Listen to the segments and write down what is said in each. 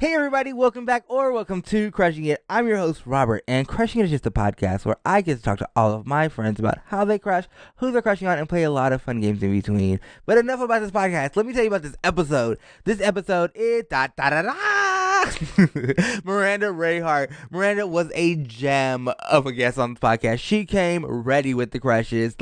Hey everybody, welcome back or welcome to Crushing It. I'm your host Robert, and Crushing It is just a podcast where I get to talk to all of my friends about how they crush, who they're crushing on, and play a lot of fun games in between. But enough about this podcast. Let me tell you about this episode. This episode is da da da da. Miranda Rae Hart. Miranda was a gem of a guest on the podcast. She came ready with the crushes.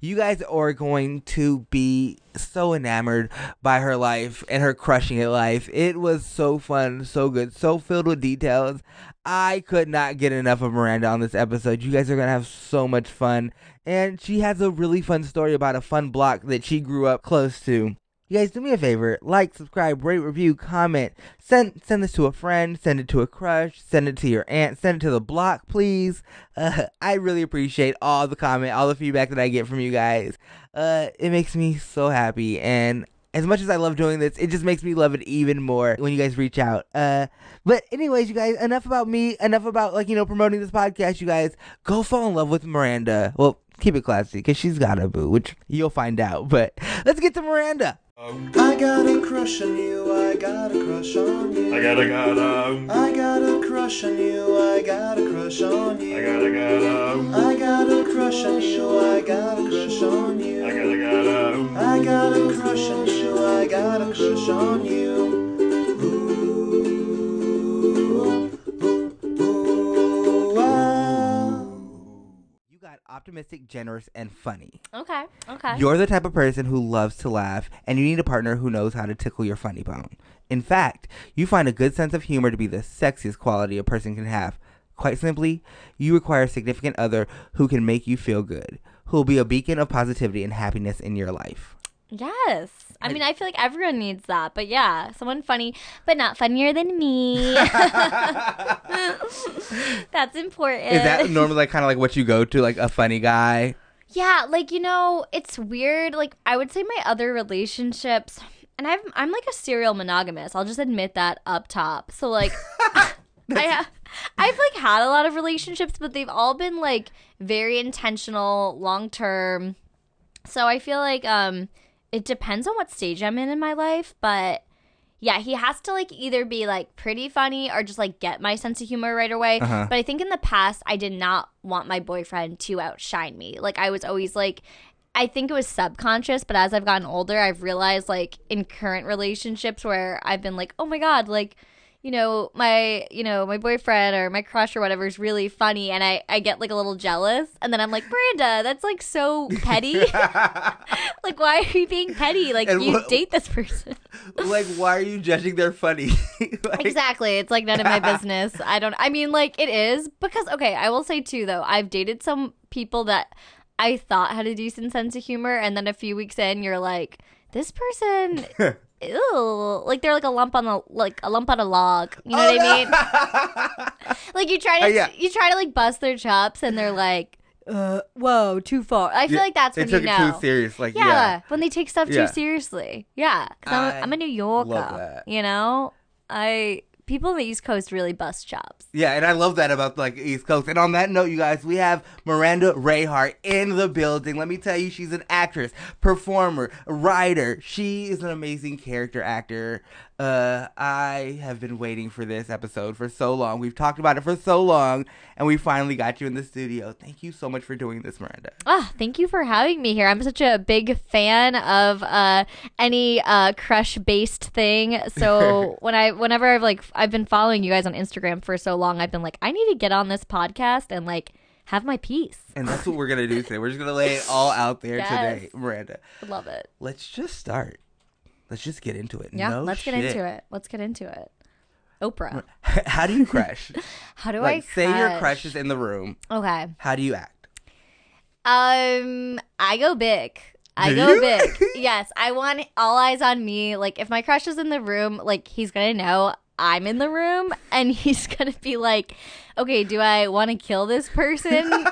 You guys are going to be so enamored by her life and her crushing it life. It was so fun, so good, so filled with details. I could not get enough of Miranda on this episode. You guys are going to have so much fun. And she has a really fun story about a fun block that she grew up close to. You guys do me a favor, like, subscribe, rate, review, comment, send send this to a friend, send it to a crush, send it to your aunt, send it to the block, please. Uh, I really appreciate all the comment, all the feedback that I get from you guys. Uh, it makes me so happy, and as much as I love doing this, it just makes me love it even more when you guys reach out. Uh, but anyways, you guys, enough about me, enough about like you know promoting this podcast. You guys, go fall in love with Miranda. Well, keep it classy because she's got a boo, which you'll find out. But let's get to Miranda. I got a crush on you, I got a crush on you. I got a got a. I got a crush on you, I got a crush on you. I got a got a. I got a crush on you, I got a crush on you. I got a got a. I got a crush on you, I got a crush on you. Optimistic, generous, and funny. Okay. Okay. You're the type of person who loves to laugh, and you need a partner who knows how to tickle your funny bone. In fact, you find a good sense of humor to be the sexiest quality a person can have. Quite simply, you require a significant other who can make you feel good, who will be a beacon of positivity and happiness in your life. yes. I mean, I feel like everyone needs that, but yeah, someone funny, but not funnier than me. That's important. Is that normally like kind of like what you go to, like a funny guy? Yeah, like you know, it's weird. Like I would say my other relationships, and I'm I'm like a serial monogamous. I'll just admit that up top. So like, I have, I've like had a lot of relationships, but they've all been like very intentional, long term. So I feel like um, it depends on what stage I'm in in my life, but. Yeah, he has to like either be like pretty funny or just like get my sense of humor right away. Uh-huh. But I think in the past, I did not want my boyfriend to outshine me. Like, I was always like, I think it was subconscious, but as I've gotten older, I've realized like in current relationships where I've been like, oh my God, like, you know, my, you know, my boyfriend or my crush or whatever is really funny. And I, I get like a little jealous. And then I'm like, Miranda, that's like so petty. like, why are you being petty? Like, And you what- date this person. like, why are you judging their funny? Like- Exactly. It's like none of my business. I don't I mean like it is because okay, I will say too though. I've dated some people that I thought had a decent sense of humor and then a few weeks in you're like this person ew, like they're like a lump on a like a lump on a log. You know what I mean? Like you try to Uh, yeah. you try to like bust their chops and they're like uh whoa, too far. I feel like that's they took you it too serious. Like, Yeah, yeah. when they take stuff Yeah. too seriously. Yeah, because I'm, I'm a New Yorker. You know, I people on the East Coast really bust chops. Yeah, and I love that about like East Coast. And on that note, you guys, we have Miranda Rae Hart in the building. Let me tell you, she's an actress, performer, writer. She is an amazing character actor. Uh, I have been waiting for this episode for so long. We've talked about it for so long, and we finally got you in the studio. Thank you so much for doing this, Miranda. Ah, thank you for having me here. I'm such a big fan of uh, any uh, crush based thing. So when I, whenever I've like, I've been following you guys on Instagram for so long, I've been like, I need to get on this podcast and like have my piece. And that's what we're gonna do today. We're just gonna lay it all out there Yes. today, Miranda. Love it. Let's just start. Let's just get into it. Yeah, No let's get into it. Let's get into it. Oprah. How do you crush? How do like, I say your crush? crush is in the room. Okay. How do you act? Um, I go big. I Do go you? big. yes, I want all eyes on me. Like if my crush is in the room, like he's gonna know I'm in the room, and he's gonna be like, "Okay, do I want to kill this person,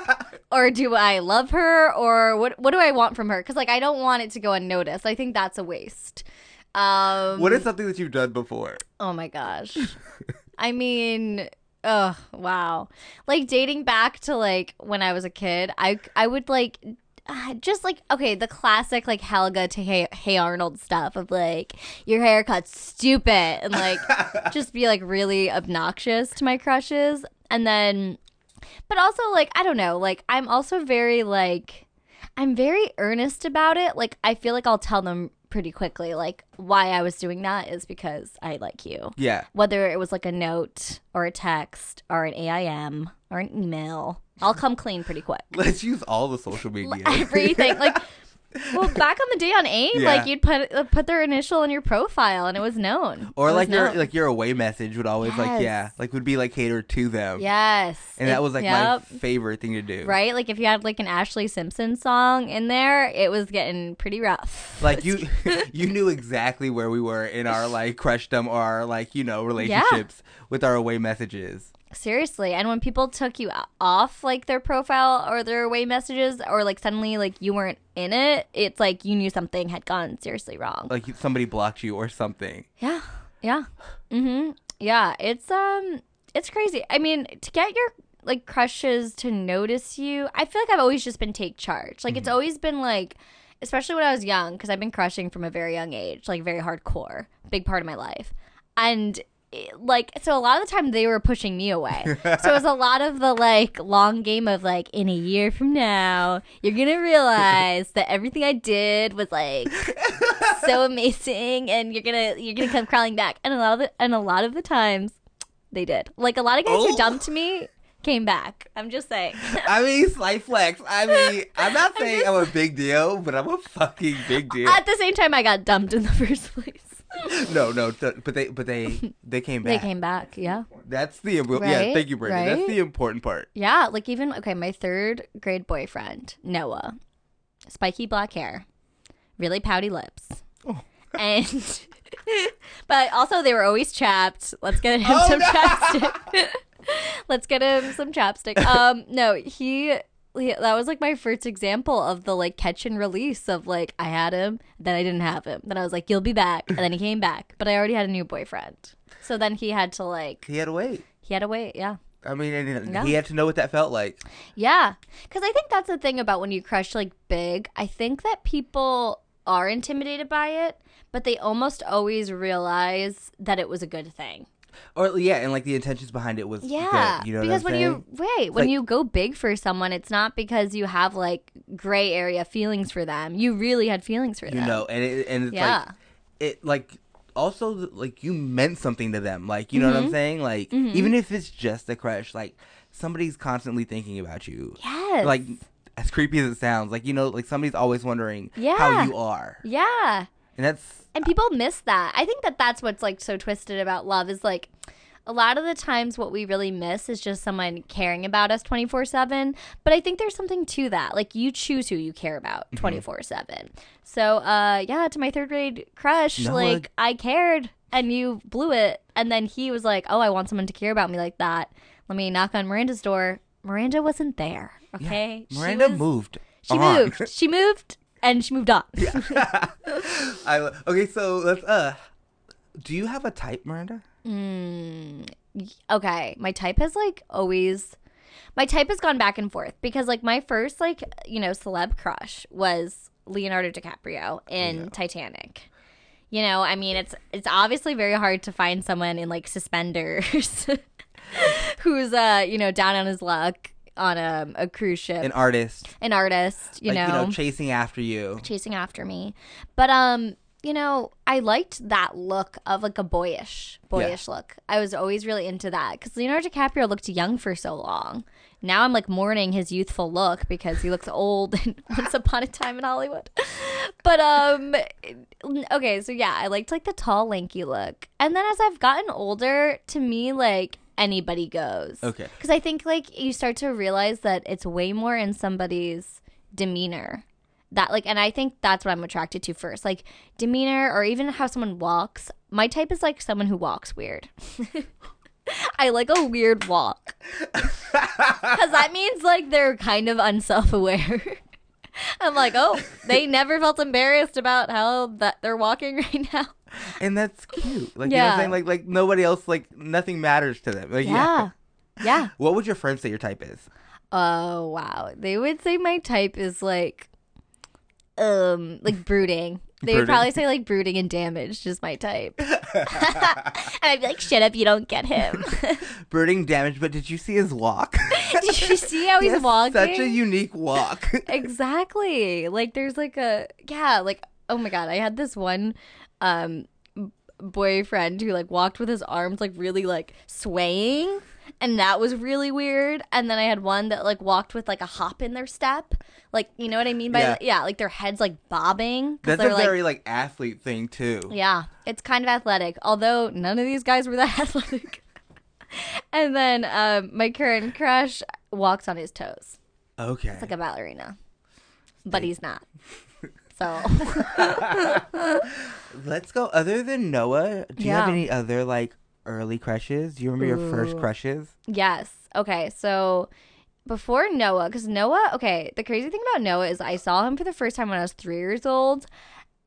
or do I love her, or what? What do I want from her? Because like I don't want it to go unnoticed. I think that's a waste. Um, What is something that you've done before? Oh my gosh. I mean, oh wow. Like dating back to like when I was a kid, I I would like uh, just like okay, the classic like Helga to hey, hey Arnold stuff of like your haircut's stupid and like just be like really obnoxious to my crushes, and then, but also like I don't know, like I'm also very like I'm very earnest about it. Like I feel like I'll tell them pretty quickly like why I was doing that is because I like you. Yeah. Whether it was like a note or a text or an AIM or an email, I'll come clean pretty quick. Let's use all the social media. Everything like well, back on the day on AIM, Yeah. like you'd put uh, put their initial in your profile and it was known. or It was like your known. like your away message would always like yeah like would be like catered to them. yes, And that was like yep. my favorite thing to do. right. Like if you had like an Ashlee Simpson song in there, it was getting pretty rough. Like you you knew exactly where we were in our like crushdom or our like, you know, relationships with our away messages. Seriously, and when people took you off like their profile or their away messages, or like suddenly like you weren't in it, it's like you knew something had gone seriously wrong. Like somebody blocked you or something. yeah, yeah, mm-hmm, yeah. It's um, it's crazy. I mean, to get your like crushes to notice you, I feel like I've always just been take charge. Like it's always been like, especially when I was young, because I've been crushing from a very young age, like very hardcore, big part of my life, and. Like so, a lot of the time they were pushing me away. so it was a lot of the like long game of like, in a year from now, you're gonna realize that everything I did was like so amazing and you're gonna you're gonna come crawling back and a lot of the, and a lot of the times they did like a lot of guys Oh. who dumped me came back i'm just saying I mean, slight flex. I mean, I'm not saying I'm a big deal, but I'm a fucking big deal. at the same time i got dumped in the first place no, no, th- but they, but they, they came back. they came back yeah That's the impo- yeah. Thank you, Brandon. That's the important part. yeah like even okay my third grade boyfriend noah spiky black hair really pouty lips Oh. and but also they were always chapped let's get him Oh, some no! chapstick let's get him some chapstick um no he, he that was like my first example of the like catch and release of like i had him then i didn't have him then i was like you'll be back and then he came back but i already had a new boyfriend so then he had to like He had to wait. he had to wait yeah I mean, and Yeah. he had to know what that felt like. yeah, because I think that's the thing about when you crush like big. I think that people are intimidated by it, but they almost always realize that it was a good thing. Or yeah, and like the intentions behind it was Yeah, good. You know because what when you wait, when like- you go big for someone, it's not because you have like gray area feelings for them. You really had feelings for you them. know, and it, and it's Yeah. like it like also like you meant something to them. Like you know what Mm-hmm. I'm saying? Like even if it's just a crush, like somebody's constantly thinking about you. Yes. Like as creepy as it sounds, like you know, like somebody's always wondering Yeah. how you are, yeah. And that's and people miss that. I think that that's what's like so twisted about love is like a lot of the times what we really miss is just someone caring about us 24-7 but i think there's something to that. Like you choose who you care about Mm-hmm. 24-7 so uh yeah to my third grade crush No, like like- i cared and you blew it. And then he was like oh i want someone to care about me like that. Let me knock on miranda's door. Miranda wasn't there okay? She Miranda was- moved. she on. moved. She moved and she moved on. I okay, so let's uh, do you have a type, Miranda? Mm, okay, my type has like always my type has gone back and forth because like my first like, you know, celeb crush was Leonardo DiCaprio in Titanic. You know, I mean it's it's obviously very hard to find someone in like suspenders who's uh, you know, down on his luck on a, a cruise ship. An artist, An artist, you like know you know, chasing after you. chasing after me. But um, you know, I liked that look of like a boyish, boyish look. I was always really into that because Leonardo DiCaprio looked young for so long. Now I'm like mourning his youthful look because he looks old in Once Upon a Time in Hollywood. But um, okay, so yeah, I liked like the tall, lanky look, and then as I've gotten older, to me like anybody goes. Okay. Because I think like you start to realize that it's way more in somebody's demeanor. That like, and I think that's what I'm attracted to first, like demeanor or even how someone walks. My type is like someone who walks weird. I like a weird walk because that means like they're kind of unself-aware. I'm like, oh, they never felt embarrassed about how that they're walking right now. And that's cute. Like you know what I'm saying? Like like nobody else like nothing matters to them. Like Yeah, yeah. What would your friends say your type is? Oh wow. They would say my type is like um like brooding. They would probably say like brooding and damaged is my type. and I'd be like, shut up, you don't get him. Brooding damage, but did you see his walk? Did you see how he's has walking? Such a unique walk. exactly. Like there's like a yeah, like oh my god, I had this one um boyfriend who like walked with his arms like really like swaying and that was really weird. And then I had one that like walked with like a hop in their step. Like, you know what I mean by Yeah. yeah, like their heads like bobbing That's a like very like athlete thing too. yeah, it's kind of athletic, although none of these guys were that athletic. and then um, my current crush walks on his toes Okay. it's like a ballerina, but he's not. So Let's go. Other than Noah, do you have any other like early crushes? Do you remember your first crushes? yes, okay. So before Noah, because Noah, okay, the crazy thing about Noah is I saw him for the first time when I was three years old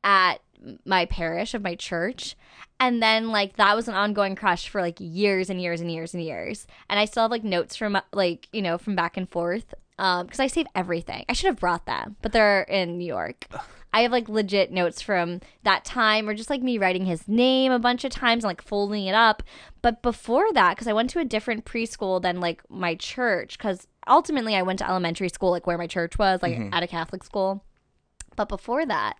at my parish of my church. And then like that was an ongoing crush for like years and years and years and years. And I still have like notes from like, you know, from back and forth. Um, because I save everything. I should have brought them, but they're in New York. I have like legit notes from that time or just like me writing his name a bunch of times and like folding it up. But before that, because I went to a different preschool than like my church, because ultimately I went to elementary school, like where my church was, like mm-hmm. at a Catholic school. But before that,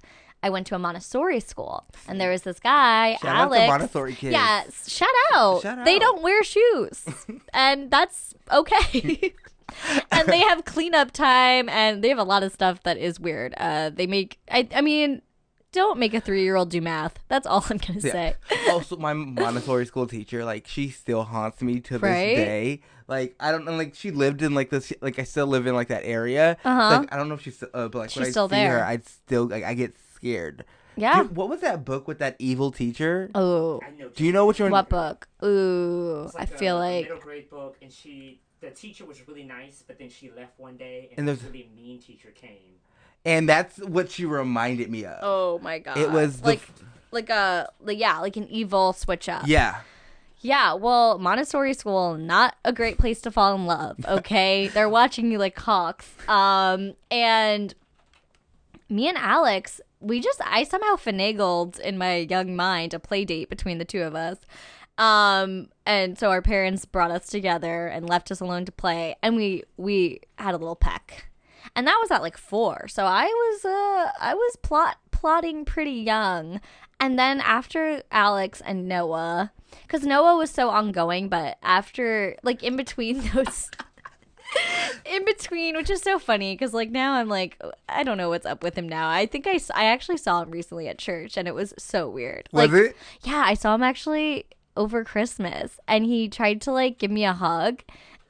I went to a Montessori school, and there was this guy, Shout out Alex. Montessori kids. Yeah, shout out. Shout They don't wear shoes, and that's okay. and they have cleanup time, and they have a lot of stuff that is weird. Uh, they make, I, I mean, don't make a three-year-old do math. That's all I'm gonna Yeah. say. also, my Montessori school teacher, like, she still haunts me to this day. Like, I don't know, like, she lived in like this, like, I still live in like that area. Uh-huh. like, I don't know if she's, uh, but like, She's when I still see there. her, I'd still, like, I get scared. Yeah. Dude, what was that book with that evil teacher? Oh, Do you know which one? what book? Ooh, It's I feel like middle grade book, and she, the teacher was really nice, but then she left one day, And and, this really mean teacher came. And that's what she reminded me of. oh my god, It was the like f- like a like, yeah, like an evil switch up. Yeah. Yeah, well, Montessori school not a great place to fall in love. Okay, they're watching you like hawks. Um, and me and Alex, we just I somehow finagled in my young mind a play date between the two of us. Um, and so our parents brought us together and left us alone to play, and we we had a little peck, and that was at like four. So I was uh I was plot plotting pretty young, and then after Alex and Noah, because Noah was so ongoing, but after like in between those. in between, which is so funny because like now I'm like I don't know what's up with him now. I think I, s- I actually saw him recently at church and it was so weird. Was like, it? Yeah, I saw him actually over Christmas and he tried to like give me a hug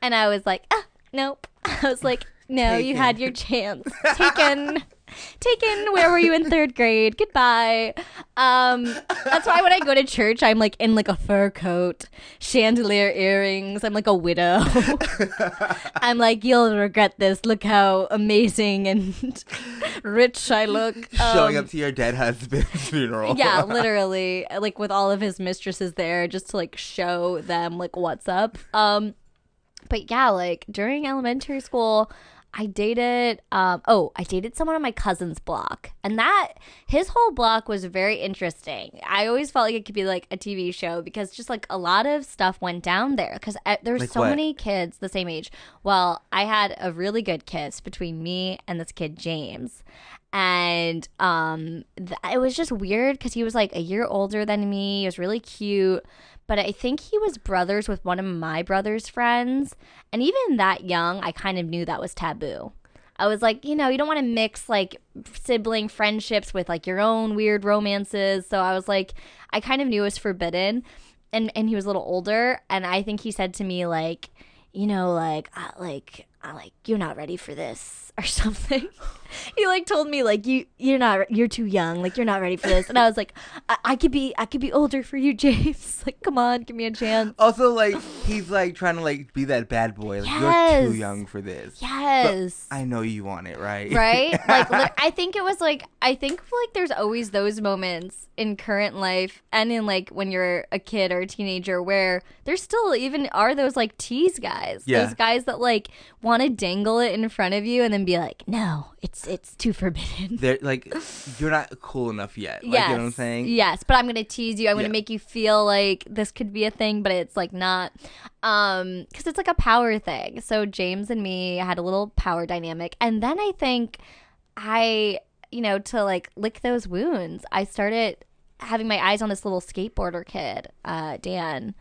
and I was like, ah, nope. I was like, no, you had your chance. Taken. Taken. Where were you in third grade? Goodbye. Um, that's why when I go to church, I'm like in like a fur coat, chandelier earrings. I'm like a widow. I'm like, you'll regret this. Look how amazing and rich I look. Showing Um, up to your dead husband's funeral. yeah, literally, like with all of his mistresses there, just to like show them like what's up. Um, but yeah, like during elementary school, I dated. Um, oh, I dated someone on my cousin's block, and that his whole block was very interesting. I always felt like it could be like a TV show because just like a lot of stuff went down there because there's Like so what? many kids the same age. Well, I had a really good kiss between me and this kid James and um th- it was just weird because he was like a year older than me he was really cute but i think he was brothers with one of my brother's friends and even that young i kind of knew that was taboo. I was like you know you don't want to mix like sibling friendships with like your own weird romances so i was like i kind of knew it was forbidden and and he was a little older and i think he said to me like you know like like like you're not ready for this or something. He like told me like you you're not you're too young. Like you're not ready for this. And i was like i, I could be i could be older for you james. Like come on give me a chance. Also, like he's like trying to like be that bad boy. Like you're too young for this. yes. I know you want it, right? right? Like li- i think it was like i think like there's always those moments in current life and in like when you're a kid or a teenager where there still even are those like tease guys. Yeah. those guys that like want to dangle it in front of you and then be like no it's it's too forbidden. they're like you're not cool enough yet. Like, yes. you know what I'm saying? Yes, but I'm gonna tease you. I'm gonna make you feel like this could be a thing, but it's like not. Um, because it's like a power thing. So James and me had a little power dynamic, and then I think I, you know, to like lick those wounds, I started having my eyes on this little skateboarder kid, uh, Dan.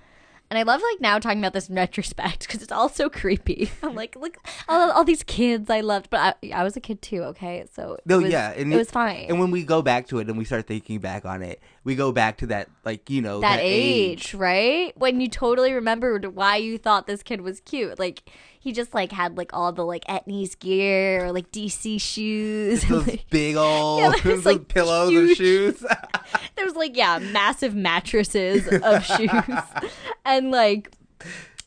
And I love like now talking about this in retrospect because it's all so creepy. I'm like, look, all, all these kids I loved, but I, I was a kid too. Okay, so No, it was, yeah, and it was fine. And when we go back to it and we start thinking back on it, we go back to that like you know that, age, right? When you totally remembered why you thought this kid was cute. Like he just like had like all the like Etnies gear or like DC shoes. Those like, big old Yeah, there's, like, pillows huge- and shoes. there was like yeah, massive mattresses of shoes. And like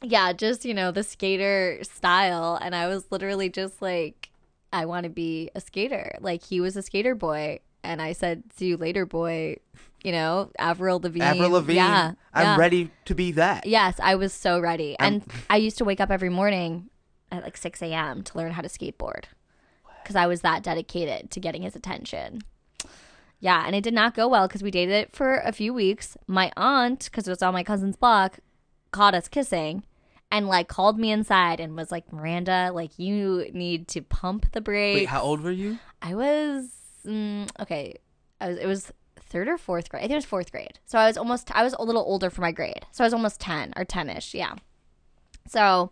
yeah, just you know, the skater style and I was literally just like I want to be a skater. Like he was a skater boy and I said, "See you later, boy." You know, Avril Lavigne. Avril Lavigne. Yeah, I'm yeah. ready to be that. Yes, I was so ready. I'm- And I used to wake up every morning at like 6 a.m. to learn how to skateboard because I was that dedicated to getting his attention. Yeah, and it did not go well because we dated it for a few weeks. My aunt, because it was on my cousin's block, caught us kissing and like called me inside and was like, Miranda, like you need to pump the brakes. Wait, how old were you? I was mm, okay. I was it was third or fourth grade. I think it was fourth grade. So I was almost I was a little older for my grade. So I was almost ten or ten ish. Yeah. So,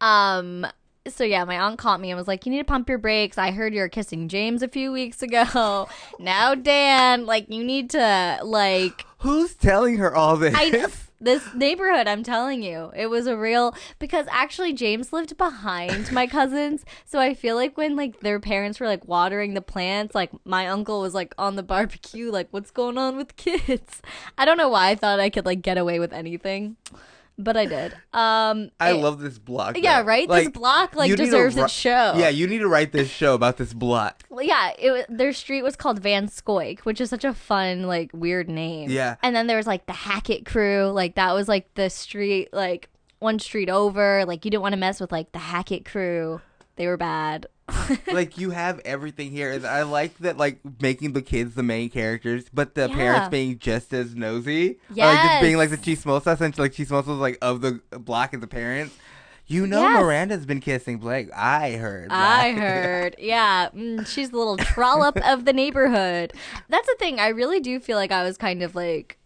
um. So yeah, my aunt caught me and was like, "You need to pump your brakes. I heard you were kissing James a few weeks ago. now, Dan, like you need to like Who's telling her all this? I this neighborhood, I'm telling you, it was a real because actually James lived behind my cousins, so I feel like when like their parents were like watering the plants, like my uncle was like on the barbecue, like what's going on with kids? I don't know why I thought I could like get away with anything, but I did. Um, I it- love this block. Yeah, though. right? This block, like, you need to deserves ri- its show. Yeah, you need to write this show about this block. Well, yeah, it their street was called Van Scoik, which is such a fun, like, weird name. Yeah. And then there was like the Hackett crew, like that was like the street, like one street over. Like you didn't want to mess with like the Hackett crew; they were bad. like you have everything here. And I like that, like making the kids the main characters, but the Yeah. parents being just as nosy. Or, like just being like the chismosa, since like chismosa's like of the block as the parents. You know, Yes. Miranda's been kissing Blake. I heard. I that. heard, yeah, mm, she's the little trollop of the neighborhood. That's the thing. I really do feel like I was kind of like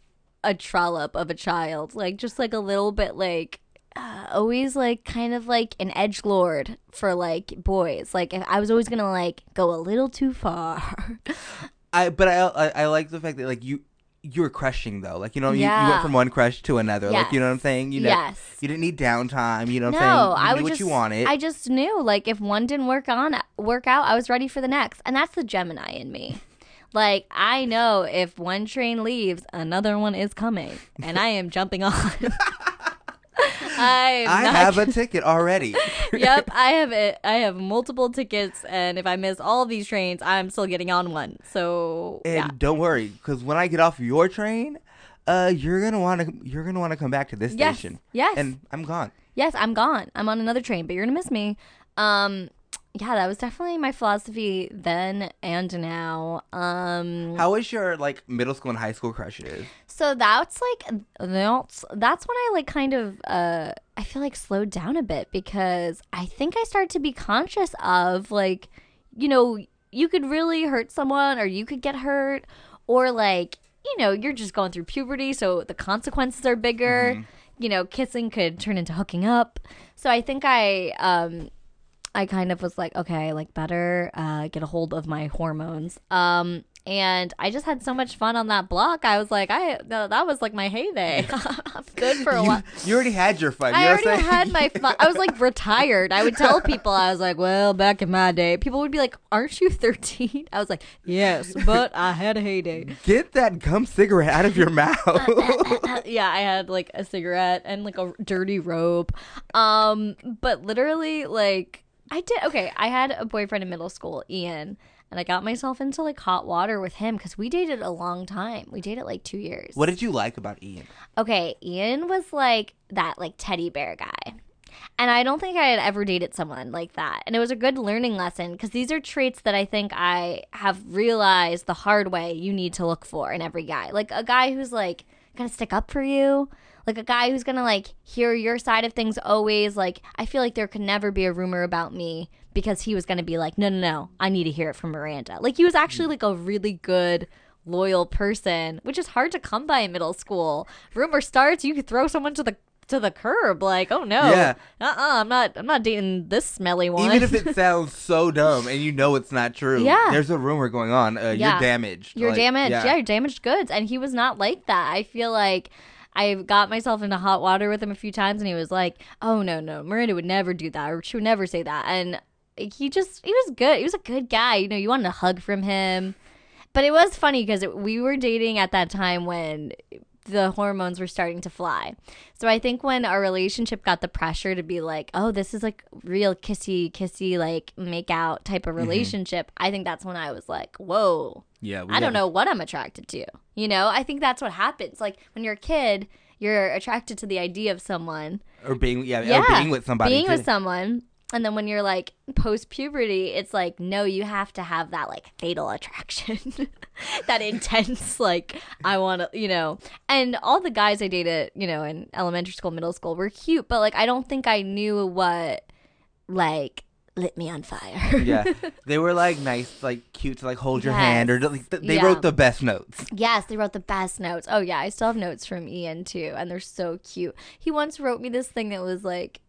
a trollop of a child, like just like a little bit like. Uh, always like kind of like an edge lord for like boys like if i was always gonna like go a little too far I but I, I I like the fact that like you you were crushing though. Like you know you, you went from one crush to another. Like you know what I'm saying. You know Yes. you didn't need downtime. You know what no, I'm saying. You I knew what just you wanted. I just knew like if one didn't work on work out, I was ready for the next, and that's the Gemini in me. Like I know if one train leaves, another one is coming, and I am jumping on. I'm I not- have a ticket already. yep, I have it. I have multiple tickets, and if I miss all of these trains, I'm still getting on one. So And yeah, don't worry, because when I get off your train, uh, you're gonna want to you're gonna want to come back to this Yes, station. yes. And I'm gone. yes, I'm gone. I'm on another train, but you're gonna miss me. Um, yeah, that was definitely my philosophy then and now. Um, How was your like middle school and high school crushes? So that's like that's that's when I like kind of uh I feel like slowed down a bit because I think I started to be conscious of like you know you could really hurt someone or you could get hurt or like you know you're just going through puberty so the consequences are bigger. You know, kissing could turn into hooking up. So I think I um I kind of was like, okay, like better uh, get a hold of my hormones. Um, and I just had so much fun on that block. I was like, I no, that was like my heyday. I'm good for a You, while. you already had your fun. You I already what I'm saying? had my fun. I was like retired. I would tell people, I was like, well, back in my day, people would be like, aren't you 13? I was like, yes, but I had a heyday. Get that gum cigarette out of your mouth. yeah, I had like a cigarette and like a dirty robe. Um, but literally, like, I did okay. I had a boyfriend in middle school, Ian, and I got myself into like hot water with him because we dated a long time. We dated like two years. what did you like about Ian? Okay, Ian was like that like teddy bear guy. And I don't think I had ever dated someone like that. And it was a good learning lesson because these are traits that I think I have realized the hard way you need to look for in every guy. Like a guy who's like gonna stick up for you. Like a guy who's gonna like hear your side of things always. Like I feel like there could never be a rumor about me because he was gonna be like, no, no, no, I need to hear it from Miranda. Like he was actually like a really good loyal person, which is hard to come by in middle school. Rumor starts, you could throw someone to the to the curb, like, oh no, Yeah. uh, uh-uh, I'm not, I'm not dating this smelly one. Even if it sounds so dumb and you know it's not true, Yeah. there's a rumor going on. Uh, Yeah. You're damaged. You're Like, damaged. Yeah. you're damaged goods. And he was not like that. I feel like I got myself into hot water with him a few times and he was like, Oh no, no, Miranda would never do that or she would never say that. And he just he was good. He was a good guy. You know, you wanted a hug from him. But it was funny because we were dating at that time when the hormones were starting to fly. So I think when our relationship got the pressure to be like, oh, this is like real kissy, kissy, like make out type of mm-hmm. relationship, I think that's when I was like, whoa, Yeah. I don't know what I'm attracted to. You know, I think that's what happens. Like when you're a kid, you're attracted to the idea of someone. Or being, yeah, Yeah, or being with somebody. Being too. with someone. And then when you're like post puberty, it's like, no, you have to have that like fatal attraction. that intense, like, I want to, you know. And all the guys I dated, you know, in elementary school, middle school were cute, but like, I don't think I knew what, like, lit me on fire. yeah, they were like nice, like cute to like hold your Yes. hand, or like, th- they Yeah. wrote the best notes. Yes, they wrote the best notes. Oh yeah, I still have notes from Ian too, and they're so cute. He once wrote me this thing that was like,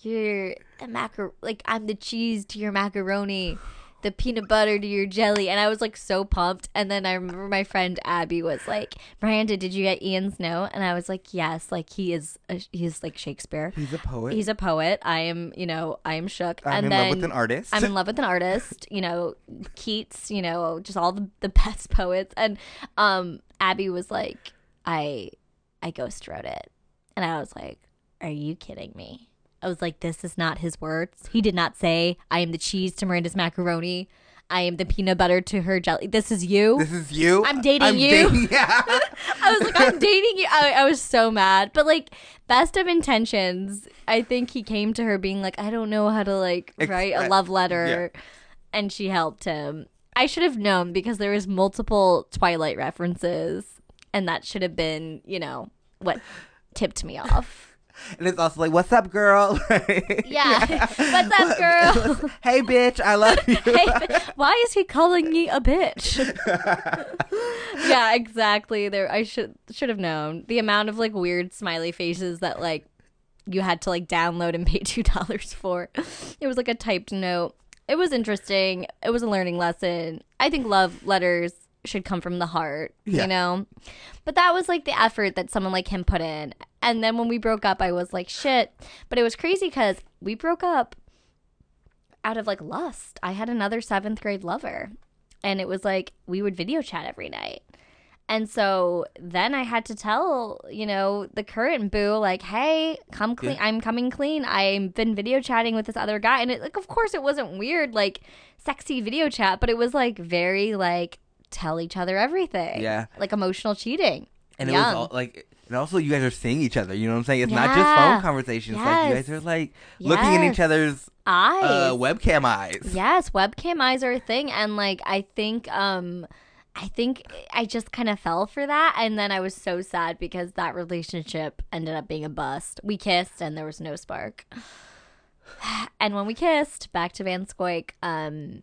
"You're a macar like I'm the cheese to your macaroni, the peanut butter to your jelly," and I was like so pumped. And then I remember my friend Abby was like, "Miranda, did you get Ian's note?" And I was like, "Yes, like he is, a, he's like Shakespeare. He's a poet. He's a poet. I am, you know, I am shook." I'm and in then love with an artist. I'm in love with an artist, you know, Keats, you know, just all the, the best poets. And um Abby was like, I I ghost wrote it. And I was like, Are you kidding me? I was like, This is not his words. He did not say, I am the cheese to Miranda's macaroni. I am the peanut butter to her jelly. This is you. this is you. I'm dating you. dating- yeah. I was like, I'm dating you. I, I was so mad. But like, best of intentions, I think he came to her being like, I don't know how to like Ex- write a love letter. And she helped him. I should have known because there was multiple Twilight references. And that should have been, you know, what tipped me off. And it's also like, "What's up, girl?" Yeah. What's up, girl? hey, bitch, I love you. Hey, why is he calling me a bitch? yeah, exactly. There, I should should have known the amount of like weird smiley faces that like you had to like download and pay two dollars for. It was like a typed note. It was interesting. It was a learning lesson. I think love letters should come from the heart, Yeah. you know. But that was like the effort that someone like him put in. And then when we broke up, I was like, shit. But it was crazy because we broke up out of like lust. I had another seventh grade lover, and it was like we would video chat every night. And so then I had to tell, you know, the current boo, like, hey, come clean. I'm coming clean. I've been video chatting with this other guy. And it, like, of course, it wasn't weird, like, sexy video chat, but it was like very, like, tell each other everything. Yeah. Like emotional cheating. and it was all like, and also you guys are seeing each other. You know what I'm saying? It's not just phone conversations. Like you guys are like looking in each other's Eyes. uh, webcam eyes. Yes, webcam eyes are a thing, and like I think, um, I think I just kind of fell for that, and then I was so sad because that relationship ended up being a bust. We kissed, and there was no spark. And when we kissed, back to Van Scoik, um,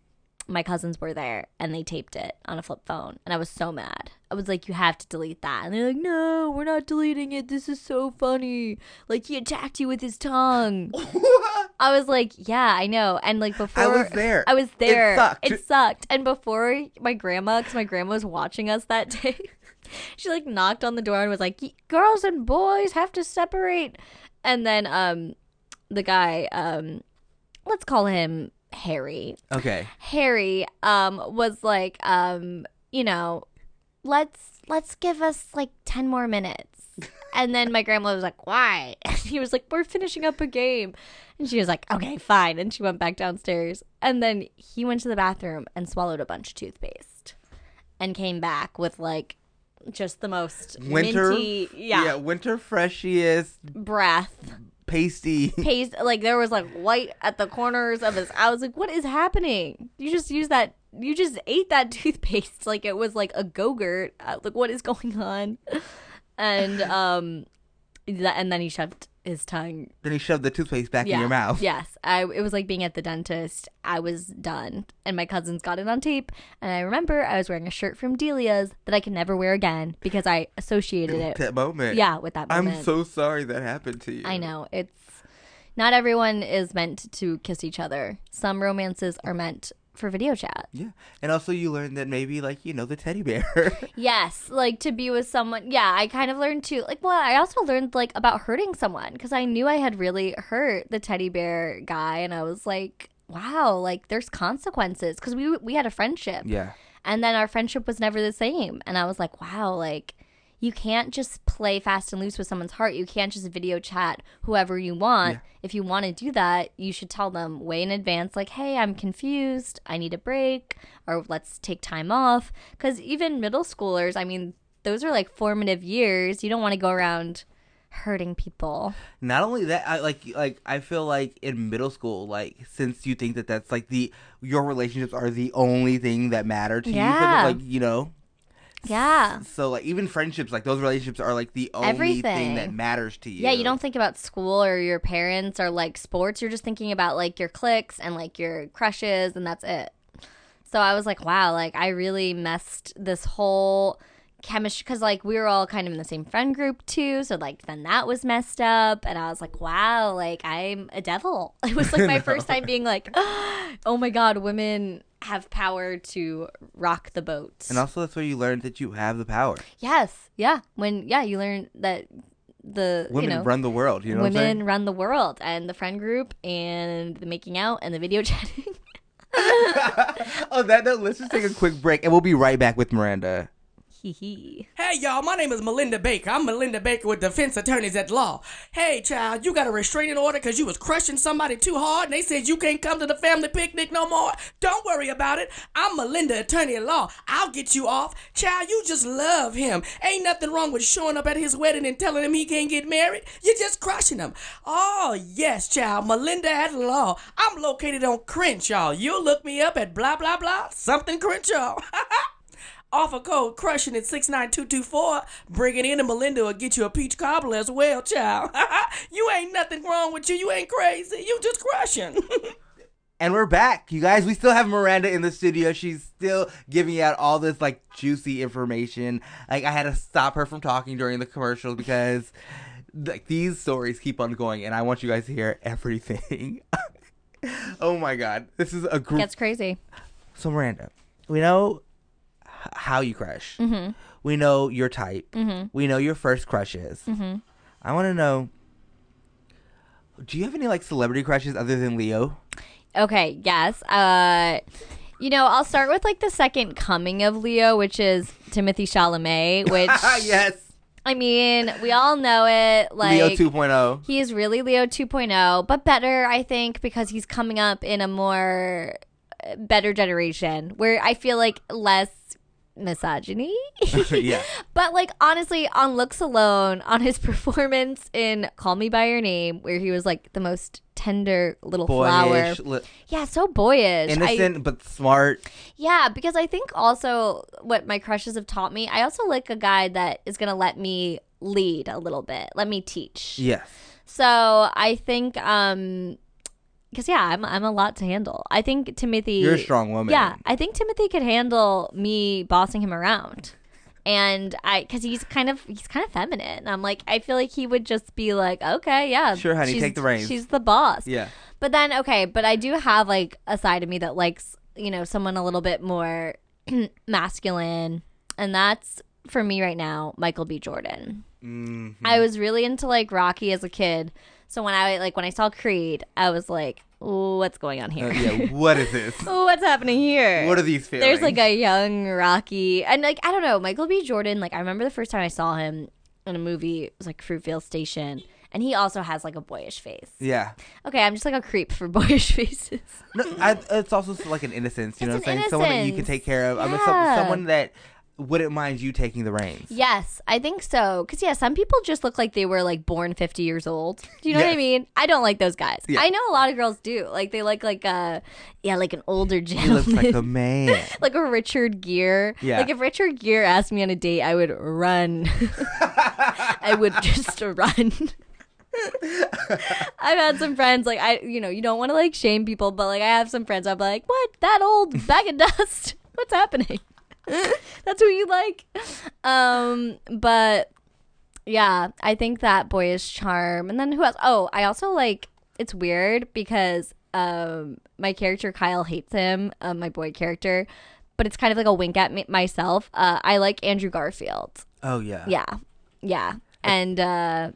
my cousins were there, and they taped it on a flip phone, and I was so mad. I was like, "You have to delete that," and they're like, "No, we're not deleting it. This is so funny. Like he attacked you with his tongue." I was like, yeah, I know. And like before, I was there. I was there. It sucked. It sucked. And before my grandma, because my grandma was watching us that day, she like knocked on the door and was like, "Girls and boys have to separate." And then um, the guy, um, let's call him Harry. okay. Harry um was like um you know let's let's give us like 10 more minutes and then my grandma was like why and he was like we're finishing up a game and she was like okay fine and she went back downstairs and then he went to the bathroom and swallowed a bunch of toothpaste and came back with like just the most Winter. minty yeah, Yeah. Winter freshiest breath pasty. paste like there was like white at the corners of his I was like, what is happening? You just use that you just ate that toothpaste like it was like a go-gurt. Like what is going on? And um and then he shoved his tongue then he shoved the toothpaste back yeah. in your mouth. Yes. I it was like being at the dentist. I was done. And my cousins got it on tape. And I remember I was wearing a shirt from Delia's that I can never wear again because I associated it That moment. yeah, with that moment. I'm so sorry that happened to you. I know. It's not everyone is meant to kiss each other. Some romances are meant for video chat. Yeah. And also you learned that maybe like, you know, the teddy bear. Yes, like to be with someone. Yeah, I kind of learned to like well, I also learned like about hurting someone cuz I knew I had really hurt the teddy bear guy and I was like, wow, like there's consequences cuz we we had a friendship. yeah. And then our friendship was never the same. And I was like, wow, like you can't just play fast and loose with someone's heart. You can't just video chat whoever you want. Yeah. If you want to do that, you should tell them way in advance, like, hey, I'm confused. I need a break, or let's take time off. Because even middle schoolers, I mean, those are like formative years. You don't want to go around hurting people. Not only that, I like like I feel like in middle school, like since you think that that's like the your relationships are the only thing that matter to you, Yeah. but, like you know, Yeah. so like even friendships, like those relationships are like the only Everything. thing that matters to you. Yeah, you don't think about school or your parents or like sports. You're just thinking about like your cliques and like your crushes, and that's it. So I was like, wow, like I really messed this whole chemistry because like we were all kind of in the same friend group too. So like then that was messed up, and I was like, wow, like I'm a devil. It was like my first time being like, oh my god, women have power to rock the boat. And also, that's where you learned that you have the power. yes, yeah. When yeah, you learn that the Women you know run the world. You know what I'm women run the world and the friend group and the making out and the video chatting. oh, that note, let's just take a quick break, and we'll be right back with Miranda. Hey y'all, my name is Melinda Baker. I'm Melinda Baker with Defense Attorneys at Law. Hey child, you got a restraining order because you was crushing somebody too hard and they said you can't come to the family picnic no more? Don't worry about it. I'm Melinda Attorney at Law. I'll get you off. Child, you just love him. Ain't nothing wrong with showing up at his wedding and telling him he can't get married. You're just crushing him. Oh, yes, child. Melinda at Law. I'm located on Crenshaw. You'll look me up at blah, blah, blah, something Crenshaw. Offer code crushing at 69224. Bring it in and Melinda will get you a peach cobbler as well, child. you ain't nothing wrong with you. You ain't crazy. You just crushing. And we're back, you guys. We still have Miranda in the studio. She's still giving out all this like juicy information. Like I had to stop her from talking during the commercials because like these stories keep on going, and I want you guys to hear everything. oh my god, this is a group. Gets crazy. So Miranda, we know h- how you crush. Mm-hmm. We know your type. Mm-hmm. We know your first crushes. Mm-hmm. I want to know. Do you have any like celebrity crushes other than Leo? Okay, yes. Uh you know, I'll start with like the second coming of Leo, which is Timothée Chalamet, which yes, I mean, we all know it. Like Leo oh. 2.0. He is really Leo 2.0, but better, I think, because he's coming up in a more uh, better generation where I feel like less misogyny. yeah. But like honestly, on looks alone, on his performance in Call Me by Your Name, where he was like the most tender little flower. Li- Yeah, so boyish. I- innocent but smart. yeah, because I think also what my crushes have taught me, I also like a guy that is gonna let me lead a little bit, let me teach. Yes. So I think, um, because yeah, I'm I'm a lot to handle. I think Timothée. You're a strong woman. Yeah, I think Timothée could handle me bossing him around, and I because he's kind of he's kind of feminine. I'm like I feel like he would just be like, okay, yeah, Sure, honey, take the reins. She's the boss. Yeah. But then okay, but I do have like a side of me that likes you know someone a little bit more masculine, and that's for me right now, Michael B. Jordan. Mhm. I was really into like Rocky as a kid. So when I like when I saw Creed, I was like, what's going on Uh, here? yeah. What is this? What's happening here? What are these feelings? There's like a young Rocky, and like I don't know, Michael B. Jordan. Like I remember the first time I saw him in a movie, it was like Fruitvale Station, and he also has like a boyish face. Yeah. Okay, I'm just like a creep for boyish faces. No, I, it's also like an innocence. You know what I'm saying? Someone that you can take care of. I mean, Yeah. someone that wouldn't mind you taking the reins. Yes, I think so. Cause yeah, some people just look like they were like born fifty years old. Do you know what I mean? I don't like those guys. Yeah. I know a lot of girls do. Like they look like a yeah, like an older He gentleman. looks like a man. like a Richard Gere. Yeah. Like if Richard Gere asked me on a date, I would run. I would just run. I've had some friends like I, you know, you don't want to like shame people, but like I have some friends. I'm like, what? That old bag of dust? What's happening? That's who you like. Um, but yeah, I think that boyish charm. And then who else? Oh, I also like. It's weird because um my character Kyle hates him, um, my boy character, but it's kind of like a wink at me- myself. Uh, I like Andrew Garfield. Oh yeah. Yeah, yeah, and uh,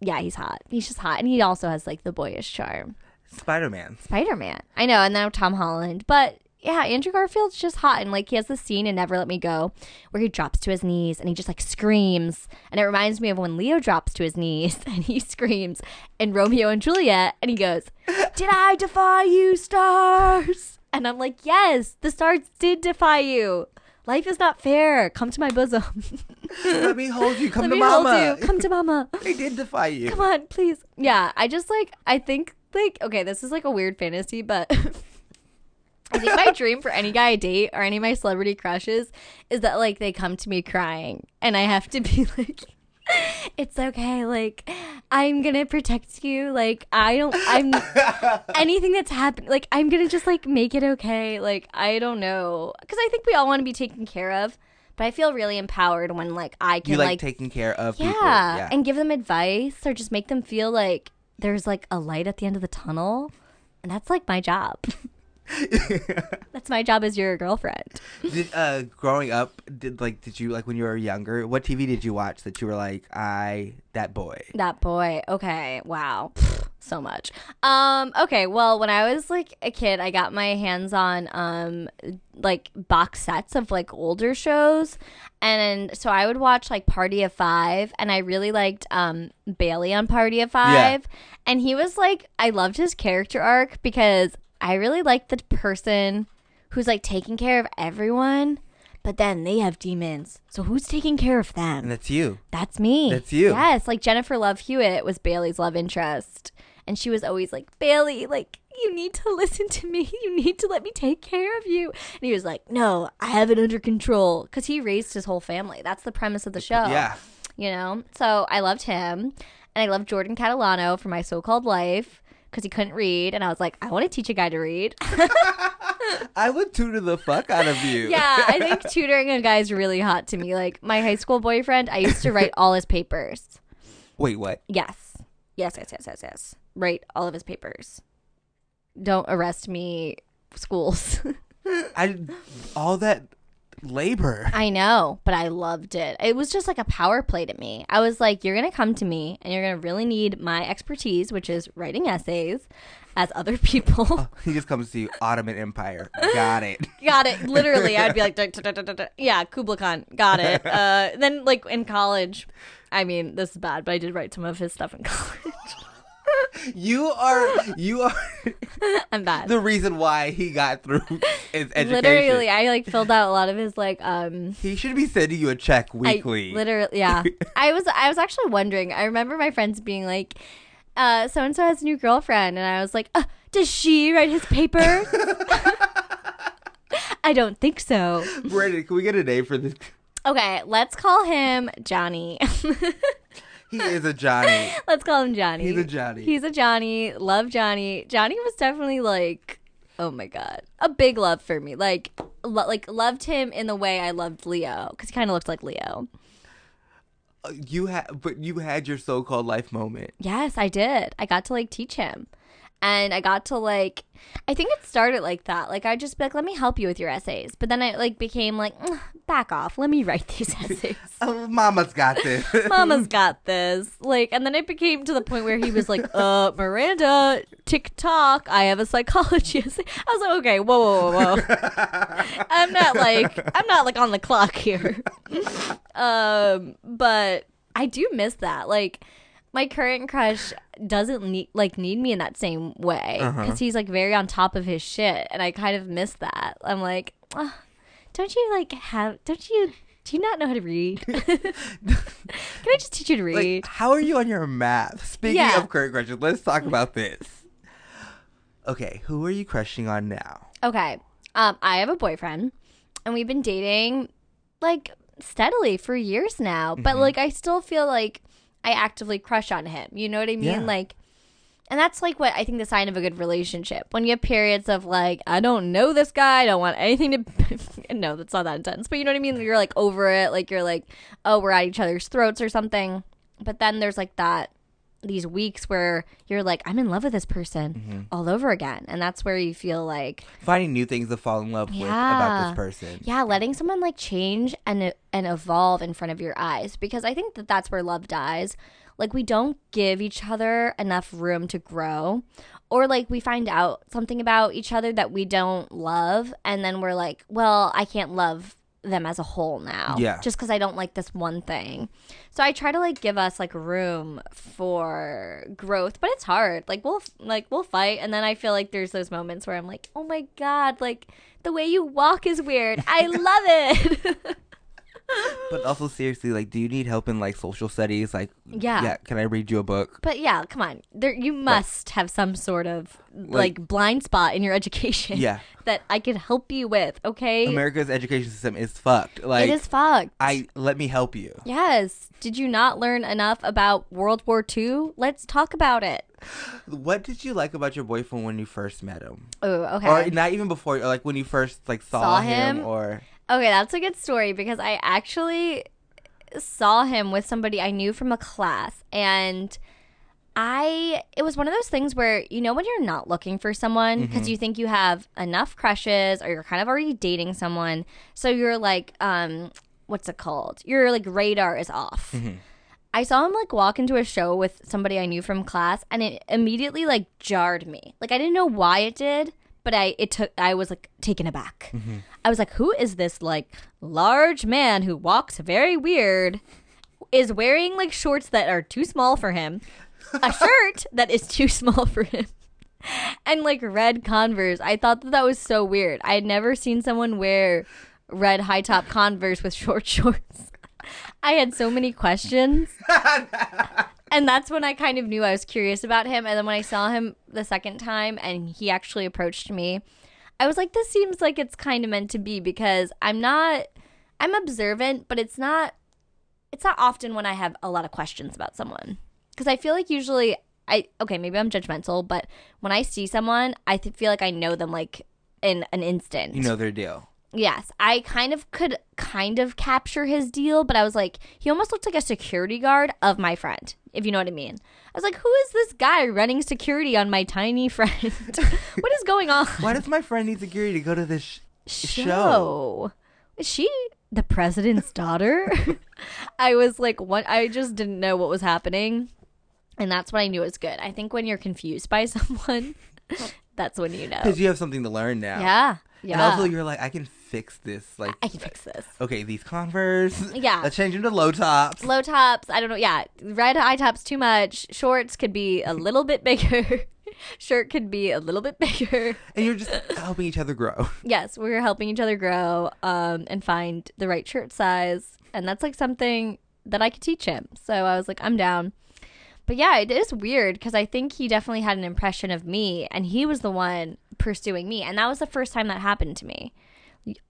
yeah, he's hot. He's just hot, and he also has like the boyish charm. Spider Man. Spider Man. I know, and now Tom Holland. But yeah, Andrew Garfield's just hot. And like he has this scene in Never Let Me Go where he drops to his knees and he just like screams. And it reminds me of when Leo drops to his knees and he screams in Romeo and Juliet and he goes, Did I defy you, stars? And I'm like, Yes, the stars did defy you. Life is not fair. Come to my bosom. Let me hold you. Come Let to mama. hold you. Come to mama. they did defy you. Come on, please. Yeah, I just like I think like okay, this is like a weird fantasy, but I think my dream for any guy I date or any of my celebrity crushes is that like they come to me crying and I have to be like it's okay like i'm gonna protect you like i don't i'm anything that's happened like i'm gonna just like make it okay like i don't know because i think we all want to be taken care of but i feel really empowered when like i can You like, like taking care of yeah, people. Yeah. and give them advice or just make them feel like there's like a light at the end of the tunnel. And that's like my job. that's my job as your girlfriend. did uh growing up did like did you like when you were younger what tv did you watch that you were like i that boy That boy. Okay. Wow. So much. Um okay, well, when I was like a kid, I got my hands on um like box sets of like older shows and so I would watch like Party of 5 and I really liked um Bailey on Party of 5 and he was like I loved his character arc because I really like the person who's like taking care of everyone but then they have demons. So who's taking care of them? and that's you That's me. That's you. Yes, like Jennifer Love Hewitt was Bailey's love interest. And she was always like, Bailey, like, you need to listen to me. You need to let me take care of you. And he was like, No, I have it under control. Because he raised his whole family. That's the premise of the show. yeah You know? So I loved him. And I loved Jordan Catalano for my so called life because he couldn't read. And I was like, I want to teach a guy to read. i would tutor the fuck out of you yeah, I think tutoring a guy is really hot to me. Like, my high school boyfriend, I used to write all his papers. wait what Yes. Yes, yes, yes, yes, yes. Write all of his papers. Don't arrest me, schools. i all that labor I know, but I loved it. It was just like a power play to me. I was like, you're going to come to me and you're going to really need my expertise, which is writing essays as other people. he just comes to you ottoman empire got it got it. Literally, I'd be like, yeah, Kubla Khan, got it. Uh, then, like, in college, I mean, this is bad, but I did write some of his stuff in college. you are you are I'm bad. the reason why he got through his education Literally, I like filled out a lot of his like um he should be sending you a check I weekly literally, yeah. I was I was actually wondering. I remember my friends being like, uh, "So and so has a new girlfriend," and I was like, uh, "Does she write his paper? I don't think so. Brandon, can we get a name for this Okay, let's call him Johnny. He is a johnny let's call him Johnny. He's a Johnny. He's a Johnny. Love Johnny. Johnny was definitely like, oh my god, a big love for me. Like, lo- like loved him in the way I loved Leo because he kind of looked like Leo. Uh, you had but you had your so-called life moment Yes, I did. I got to like teach him. And I got to like I think it started like that. Like I just be like, let me help you with your essays. But then I like became like, "Mm, back off. Let me write these essays. oh mama's got this Mama's got this. Like and then it became to the point where he was like, uh, Miranda, TikTok, I have a psychology essay. I was like, okay, whoa, whoa, whoa, whoa. I'm not like I'm not like on the clock here. um, but I do miss that. Like my current crush doesn't need like need me in that same way because he's like very on top of his shit, and I kind of miss that. I'm like, "Ah, don't you like have? Don't you Do you not know how to read? Can I just teach you to read? Like, how are you on your math? Speaking Yeah. of current crushes, let's talk about this. Okay, who are you crushing on now? Okay. Um, I have a boyfriend, and we've been dating like steadily for years now. But like, I still feel like I actively crush on him. You know what I mean? Yeah. Like, and that's like what I think the sign of a good relationship. When you have periods of like, I don't know this guy, I don't want anything to. no, that's not that intense. But you know what I mean? You're like over it. Like you're like, oh, we're at each other's throats or something. But then there's like that these weeks where you're like, I'm in love with this person mm-hmm. all over again, and that's where you feel like Finding new things to fall in love with about this person. yeah, letting someone like change and uh, and evolve in front of your eyes. Because I think that that's where love dies. Like we don't give each other enough room to grow. Or like we find out something about each other that we don't love. And then we're like, well, I can't love them as a whole now Yeah. just cuz I don't like this one thing. So I try to like give us like room for growth, but it's hard. Like we'll like we'll fight and then I feel like there's those moments where I'm like, "Oh my god, like the way you walk is weird. I love it." But also seriously, like, do you need help in like social studies? Like, Yeah. yeah. Can I read you a book? but yeah, come on. There you must have some sort of like, blind spot in your education Yeah. that I could help you with, okay? America's education system is fucked. Like, it is fucked. I let me help you. Yes. Did you not learn enough about World War II? Let's talk about it. What did you like about your boyfriend when you first met him, Oh, okay. or not even before, or like when you first like saw, Saw him, him? or Okay, that's a good story because I actually saw him with somebody I knew from a class and I it was one of those things where you know when you're not looking for someone because you think you have enough crushes or you're kind of already dating someone so you're like um what's it called? Your like radar is off. I saw him like walk into a show with somebody I knew from class and it immediately like jarred me. Like I didn't know why it did, but I it took I was like taken aback. Mm-hmm. I was like, who is this like large man who walks very weird? Is wearing like shorts that are too small for him, a shirt that is too small for him, and like red Converse. I thought that that was so weird. I had never seen someone wear red high top Converse with short shorts. I had so many questions. and that's when I kind of knew I was curious about him. And then when I saw him the second time and he actually approached me, I was like, this seems like it's kind of meant to be because I'm not, I'm observant, but it's not, it's not often when I have a lot of questions about someone. Because I feel like usually, I, okay, maybe I'm judgmental, but when I see someone, I th- feel like I know them like in an instant. you know their deal. Yes, I kind of could kind of capture his deal, but I was like, he almost looked like a security guard of my friend, if you know what I mean. I was like, who is this guy running security on my tiny friend? what is going on? Why does my friend need security to go to this sh- show? Show. Is she the president's daughter? I was like, what? I just didn't know what was happening. And that's when I knew it was good. I think when you're confused by someone, that's when you know. Because you have something to learn now. Yeah. Yeah. And also, you're like, I can fix this. Like, I can fix this. okay, these Converse. Yeah. Let's change them to low tops. low tops. I don't know. Yeah, red high tops too much. Shorts could be a little bit bigger. Shirt could be a little bit bigger. and you're just helping each other grow. Yes, we're helping each other grow um, and find the right shirt size, and that's like something that I could teach him. So I was like, I'm down. But yeah, it is weird because I think he definitely had an impression of me, and he was the one pursuing me, and that was the first time that happened to me,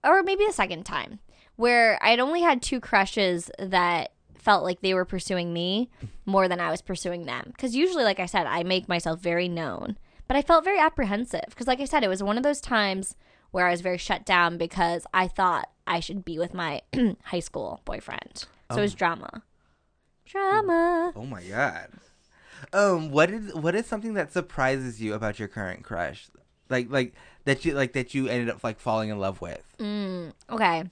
or maybe the second time, where I'd only had two crushes that felt like they were pursuing me more than I was pursuing them. Because usually, like I said, I make myself very known, but I felt very apprehensive because, like I said, it was one of those times where I was very shut down because I thought I should be with my high school boyfriend. So it was drama. Drama. Oh my god. Um, what is what is something that surprises you about your current crush? Like like that you like that you ended up like falling in love with. Okay.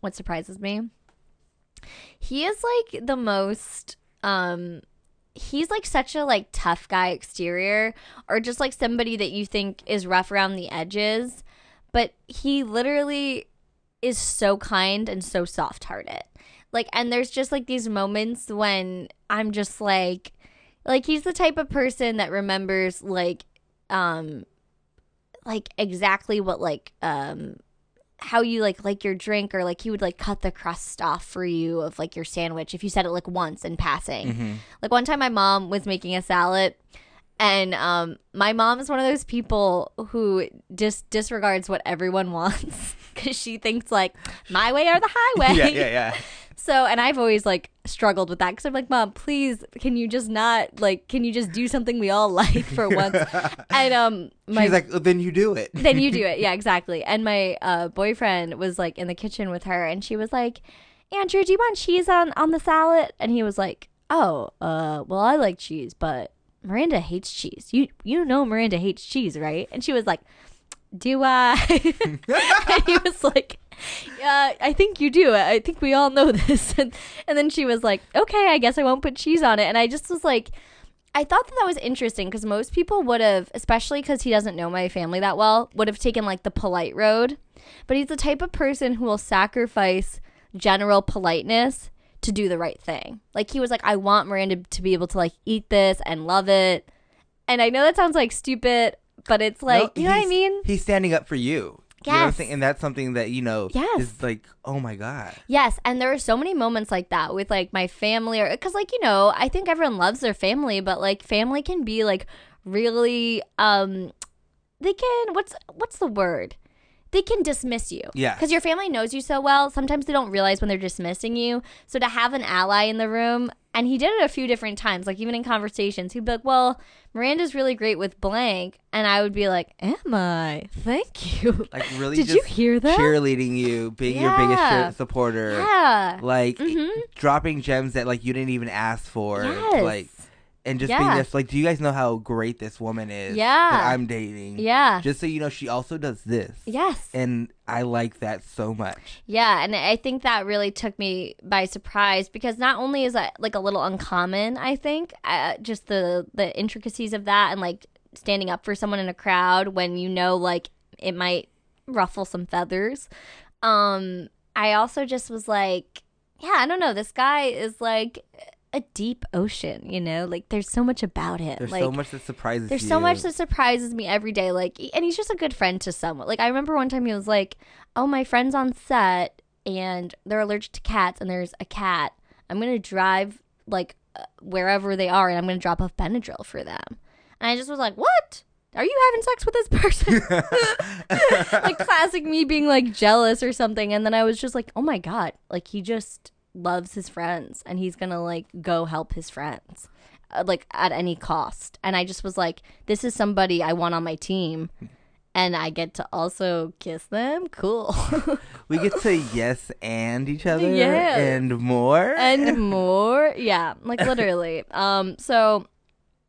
What surprises me? He is like the most um he's like such a like tough guy exterior or just like somebody that you think is rough around the edges, but he literally is so kind and so soft-hearted. Like and there's just like these moments when I'm just like like he's the type of person that remembers like um like exactly what like um how you like like your drink or like he would like cut the crust off for you of like your sandwich if you said it like once in passing. Like one time my mom was making a salad and um my mom is one of those people who just disregards what everyone wants cuz she thinks like my way or the highway. yeah, yeah, yeah. So, and I've always like struggled with that because I'm like, Mom, please, can you just not like, can you just do something we all like for once? and um, my She's like, "Oh, then you do it. then you do it, yeah, exactly. And my uh, boyfriend was like in the kitchen with her, and she was like, Andrew, do you want cheese on on the salad? And he was like, Oh, uh, well, I like cheese, but Miranda hates cheese. You you know Miranda hates cheese, right? And she was like, Do I? and he was like, Yeah, I think you do. I think we all know this. And, and then she was like, Okay, I guess I won't put cheese on it. And I just was like, I thought that that was interesting because most people would have, especially because he doesn't know my family that well, would have taken like the polite road. But he's the type of person who will sacrifice general politeness to do the right thing. Like he was like, I want Miranda to be able to like eat this and love it. And I know that sounds like stupid, but it's like, No, you know what I mean? He's standing up for you. You know what I'm Yes. saying? And that's something that, you know, Yes. is like, oh my God. Yes, and there are so many moments like that with like my family, or because like you know, I think everyone loves their family, but like family can be like really, um, they can what's what's the word? They can dismiss you, Yeah. because your family knows you so well. Sometimes they don't realize when they're dismissing you. So to have an ally in the room, and he did it a few different times, like even in conversations, he'd be like, "Well, Miranda's really great with blank," and I would be like, "Am I? Thank you." Like, really Did just you hear that? cheerleading you, being your biggest cheer- supporter. Yeah. Like, Mhm. dropping gems that, like, you didn't even ask for. Yes. Like, and just being Yeah. this, like, do you guys know how great this woman is? Yeah. That I'm dating. Yeah. Just so you know, she also does this. yes. And I like that so much. Yeah, and I think that really took me by surprise because not only is that like a little uncommon, I think, uh, just the the intricacies of that and like standing up for someone in a crowd when you know like it might ruffle some feathers. Um, I also just was like, yeah, I don't know, this guy is like a deep ocean, you know, like there's so much about him. There's like, so much that surprises there's you. so much that surprises me every day. Like, and he's just a good friend to someone. Like, I remember one time he was like, "Oh, my friend's on set and they're allergic to cats, and there's a cat. I'm gonna drive like uh, wherever they are, and I'm gonna drop off Benadryl for them." And I just was like, "What? Are you having sex with this person?" like classic me being like jealous or something. And then I was just like, "Oh my god!" Like he just loves his friends, and he's gonna like go help his friends uh, like at any cost. And I just was like, this is somebody I want on my team. And I get to also kiss them. Cool. we get to yes and each other Yeah. and more. and more. Yeah, like literally. Um, so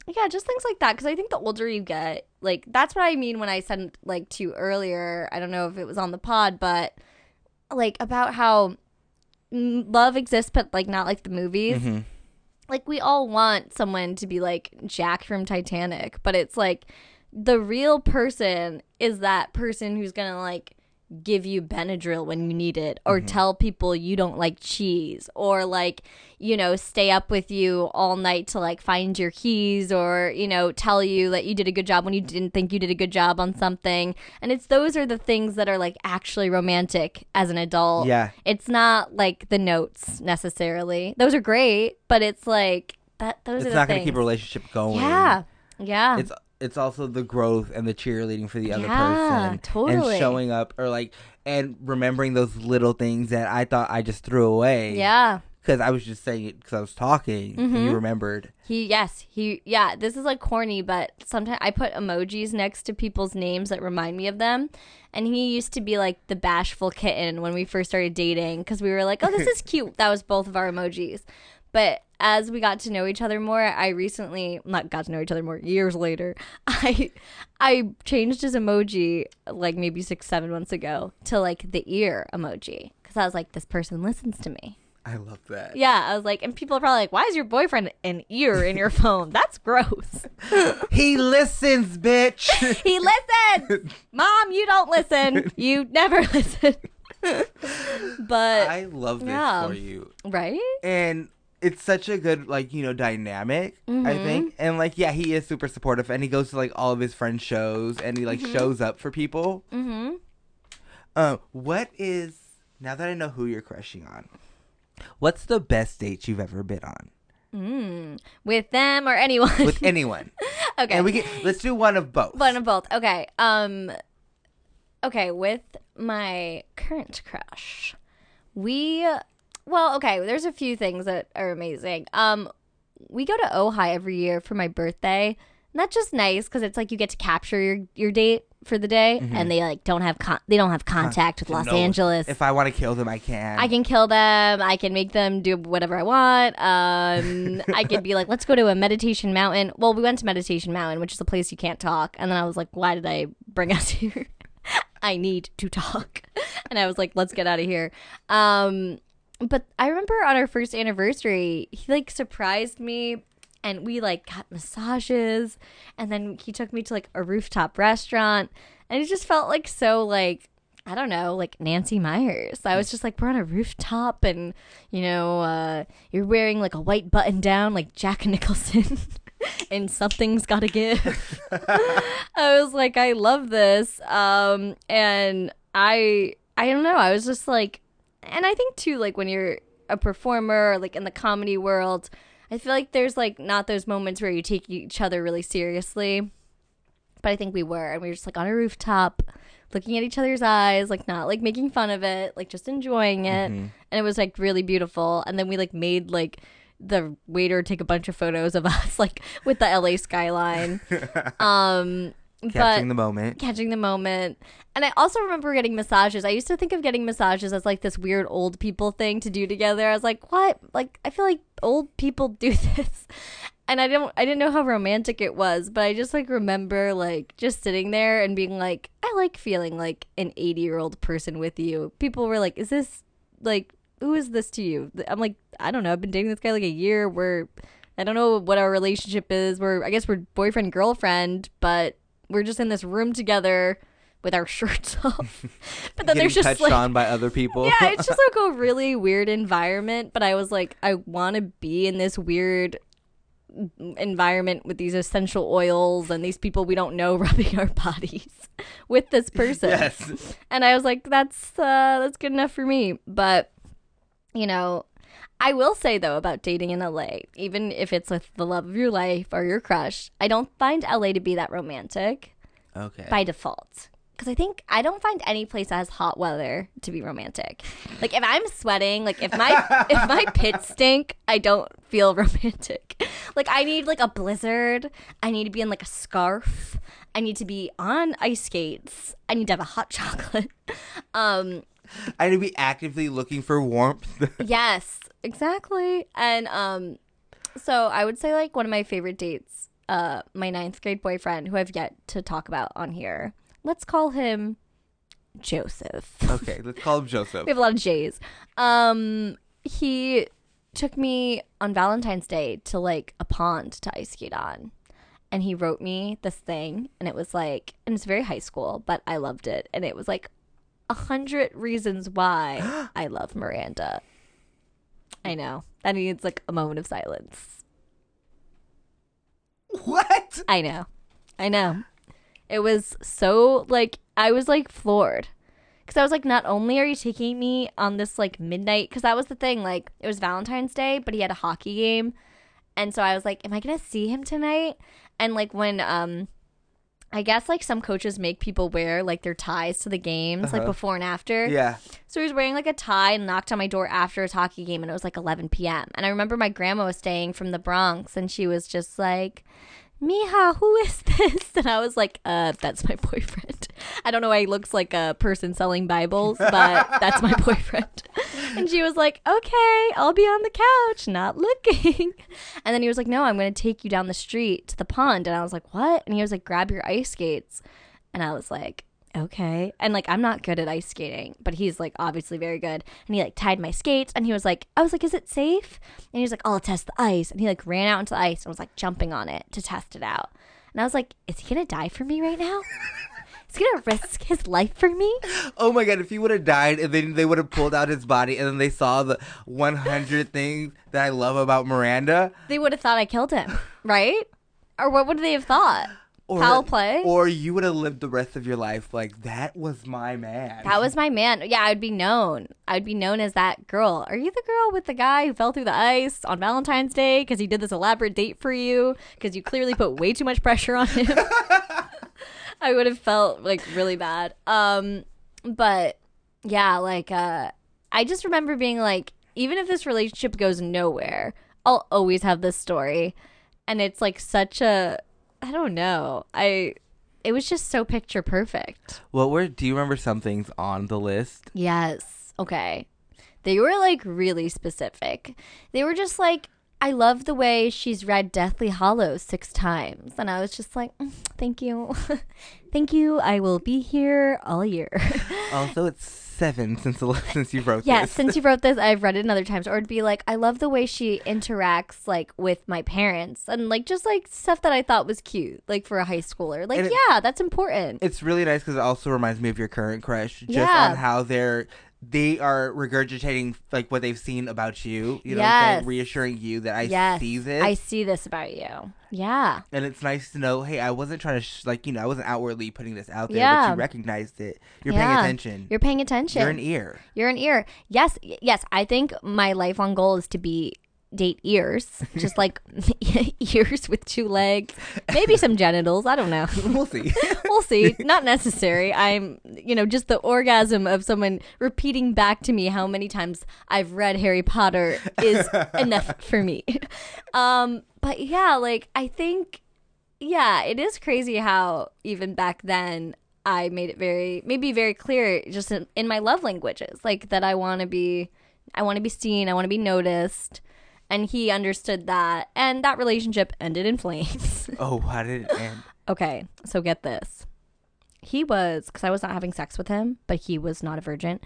yeah, just things like that. Because I think the older you get, like that's what I mean when I said like to you earlier. I don't know if it was on the pod, but like about how love exists, but like not like the movies. Mhm. Like we all want someone to be like Jack from Titanic, but it's like the real person is that person who's gonna like give you Benadryl when you need it, or mm-hmm. tell people you don't like cheese, or like, you know, stay up with you all night to like find your keys, or, you know, tell you that you did a good job when you didn't think you did a good job on something. And it's those are the things that are like actually romantic as an adult. Yeah. It's not like the notes necessarily. Those are great, but it's like that those It's are the not going to keep a relationship going. Yeah. Yeah. It's it's also the growth and the cheerleading for the other Yeah, person totally. and showing up or like and remembering those little things that I thought I just threw away. yeah. Because I was just saying it because I was talking and Mm-hmm. you remembered. He yes, he yeah, this is like corny, but sometimes I put emojis next to people's names that remind me of them. And he used to be like the bashful kitten when we first started dating because we were like, "Oh, this is cute." that was both of our emojis. But as we got to know each other more, I recently not got to know each other more years later. I I changed his emoji like maybe 6 7 months ago to like the ear emoji cuz I was like this person listens to me. I love that. Yeah, I was like, and people are probably like, "Why is your boyfriend an ear in your phone? That's gross." He listens, bitch. he listens. Mom, you don't listen. You never listen. but I love this Yeah. for you. right? And it's such a good like you know dynamic i Mm-hmm. think and like yeah he is super supportive and he goes to like all of his friends shows and he like shows up for people Mm-hmm. Um, what is now that I know who you're crushing on? What's the best date you've ever been on Mm, with them or anyone? with anyone? okay. And we can let's do one of both. One of both. Okay. Um okay, with my current crush. We well, okay, there's a few things that are amazing. Um we go to Ojai every year for my birthday. And that's just nice cuz it's like you get to capture your your date for the day and they like don't have con- they don't have contact with Los No, Angeles. If I want to kill them, I can. I can kill them. I can make them do whatever I want. Um, I could be like, let's go to a meditation mountain. Well, we went to Meditation Mountain, which is a place you can't talk. And then I was like, why did I bring us here? I need to talk. And I was like, let's get out of here. Um, but I remember on our first anniversary, he like surprised me and we like got massages and then he took me to like a rooftop restaurant and it just felt like so like I don't know, like Nancy Meyers. I was just like, we're on a rooftop and, you know, uh, you're wearing like a white button down like Jack Nicholson and something's got to give. I was like, I love this. Um, and I, I don't know. I was just like, and I think too, like when you're a performer, like in the comedy world, I feel like there's like not those moments where you take each other really seriously. But I think we were, and we were just like on a rooftop, looking at each other's eyes, like not like making fun of it, like just enjoying it. And it was like really beautiful. And then we like made like the waiter take a bunch of photos of us, like with the LA skyline. um, Catching but the moment. catching the moment. And I also remember getting massages. I used to think of getting massages as like this weird old people thing to do together. I was like, what? Like I feel like old people do this. And I don't I didn't know how romantic it was, but I just like remember like just sitting there and being like, I like feeling like an 80-year-old person with you. People were like, is this like who is this to you? I'm like, I don't know. I've been dating this guy like a year. We're I don't know what our relationship is. We're I guess we're boyfriend girlfriend, but we're just in this room together with our shirts off. but then there's just touched like on by other people. yeah, it's just like a really weird environment. But I was like, I want to be in this weird environment with these essential oils and these people we don't know rubbing our bodies with this person. yes. And I was like, that's uh, that's good enough for me. But you know, I will say though about dating in LA, even if it's with the love of your life or your crush, I don't find LA to be that romantic Okay. by default. Because I think I don't find any place that has hot weather to be romantic. Like if I'm sweating, like if my if my pits stink, I don't feel romantic. Like I need like a blizzard. I need to be in like a scarf. I need to be on ice skates. I need to have a hot chocolate. Um, I need to be actively looking for warmth. yes, exactly. And um, so I would say like one of my favorite dates, uh, my ninth grade boyfriend, who I've yet to talk about on here. Let's call him Joseph. okay, let's call him Joseph. We have a lot of J's. Um, he took me on Valentine's Day to like a pond to ice skate on. And he wrote me this thing, and it was like, and it's very high school, but I loved it. And it was like a hundred reasons why I love Miranda. I know that needs like a moment of silence. What? I know, I know. It was so like I was like floored because I was like, not only are you taking me on this like midnight, because that was the thing, like it was Valentine's Day, but he had a hockey game, and so I was like, am I gonna see him tonight? And like when um, I guess like some coaches make people wear like their ties to the games, like Uh-huh. before and after. Yeah. So he was wearing like a tie and knocked on my door after his hockey game, and it was like 11 p.m. And I remember my grandma was staying from the Bronx, and she was just like, Mija, who is this? And I was like, uh, that's my boyfriend. I don't know why he looks like a person selling Bibles, but that's my boyfriend. And she was like, okay, I'll be on the couch, not looking. And then he was like, no, I'm going to take you down the street to the pond. And I was like, what? And he was like, grab your ice skates. And I was like, okay. And like, I'm not good at ice skating, but he's like obviously very good. And he like tied my skates and he was like, I was like, is it safe? And he was like, I'll test the ice. And he like ran out into the ice and was like jumping on it to test it out. And I was like, is he going to die for me right now? Is he going to risk his life for me? Oh my god, if he would have died and then they would have pulled out his body and then they saw the 100 things that I love about Miranda. They would have thought I killed him, right? Or what would they have thought? or, Foul play? Or you would have lived the rest of your life like that was my man. That was my man. Yeah, I'd be known. I'd be known as that girl. Are you the girl with the guy who fell through the ice on Valentine's Day because he did this elaborate date for you? Because you clearly put way too much pressure on him. I would have felt like really bad. Um, but yeah, like uh, I just remember being like, even if this relationship goes nowhere, I'll always have this story, and it's like such a, I don't know, I. It was just so picture perfect. What were? Do you remember some things on the list? Yes. Okay. They were like really specific. They were just like, I love the way she's read Deathly Hallow six times. And I was just like, "Mm, thank you. thank you. I will be here all year. Also, it's seven since the since you wrote yeah, this. since you wrote this, I've read it another times. Or it'd be like, I love the way she interacts like with my parents and like just like stuff that I thought was cute, like for a high schooler. Like, it- yeah, that's important. it's really nice because it also reminds me of your current crush, just Yeah. on how they're they are regurgitating like what they've seen about you. You know? Yes. reassuring you that I yes. see this, I see this about you. Yeah. and it's nice to know. Hey, I wasn't trying to sh- like you know I wasn't outwardly putting this out there, but Yeah. you recognized it. You're paying attention. You're paying attention. You're an ear. You're an ear. Yes, yes. I think my lifelong goal is to be date ears, just like ears with two legs, maybe some genitals. I don't know. We'll see. we'll see. Not necessary. I'm, you know, just the orgasm of someone repeating back to me how many times I've read Harry Potter is enough for me. Um, but yeah, like I think, yeah, it is crazy how even back then I made it very, maybe very clear, just in, in my love languages, like that I want to be, I want to be seen, I want to be noticed. And he understood that, and that relationship ended in flames. oh, how did it end? Okay, so get this. He was, because I was not having sex with him, but he was not a virgin.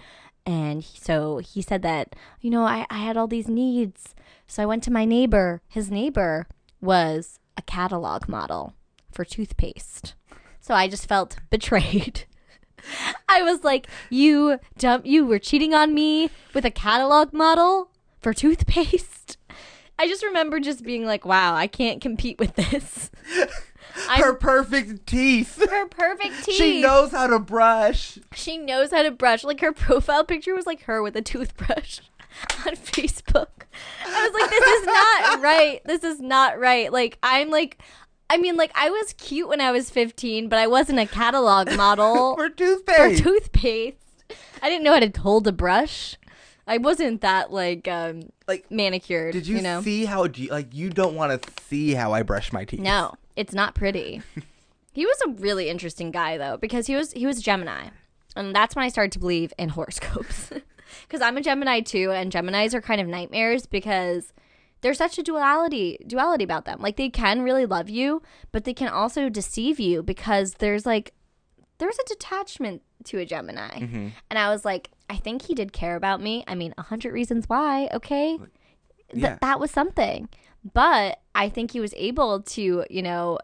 And he- so he said that, you know, I, I had all these needs. So I went to my neighbor. His neighbor was a catalog model for toothpaste. So I just felt betrayed. I was like, you dump, you were cheating on me with a catalog model for toothpaste. I just remember just being like, wow, I can't compete with this. I'm- Her perfect teeth. her perfect teeth. She knows how to brush. She knows how to brush. Like her profile picture was like her with a toothbrush on Facebook. I was like, this is not right. This is not right. Like I'm like, I mean, like I was cute when I was 15, but I wasn't a catalog model For toothpaste. for toothpaste. I didn't know how to hold a brush. I wasn't that like um Like, manicured. Did you, know? see how do you, like you don't want to see how I brush my teeth? No, it's not pretty. he was a really interesting guy though because he was he was Gemini, and that's when I started to believe in horoscopes. Because I'm a Gemini too, and Geminis are kind of nightmares because there's such a duality duality about them. Like they can really love you, but they can also deceive you because there's like there's a detachment to a Gemini, mm-hmm. and I was like, I think he did care about me. I mean, a hundred reasons why. Okay, Th- Yeah. that was something. But I think he was able to, you know,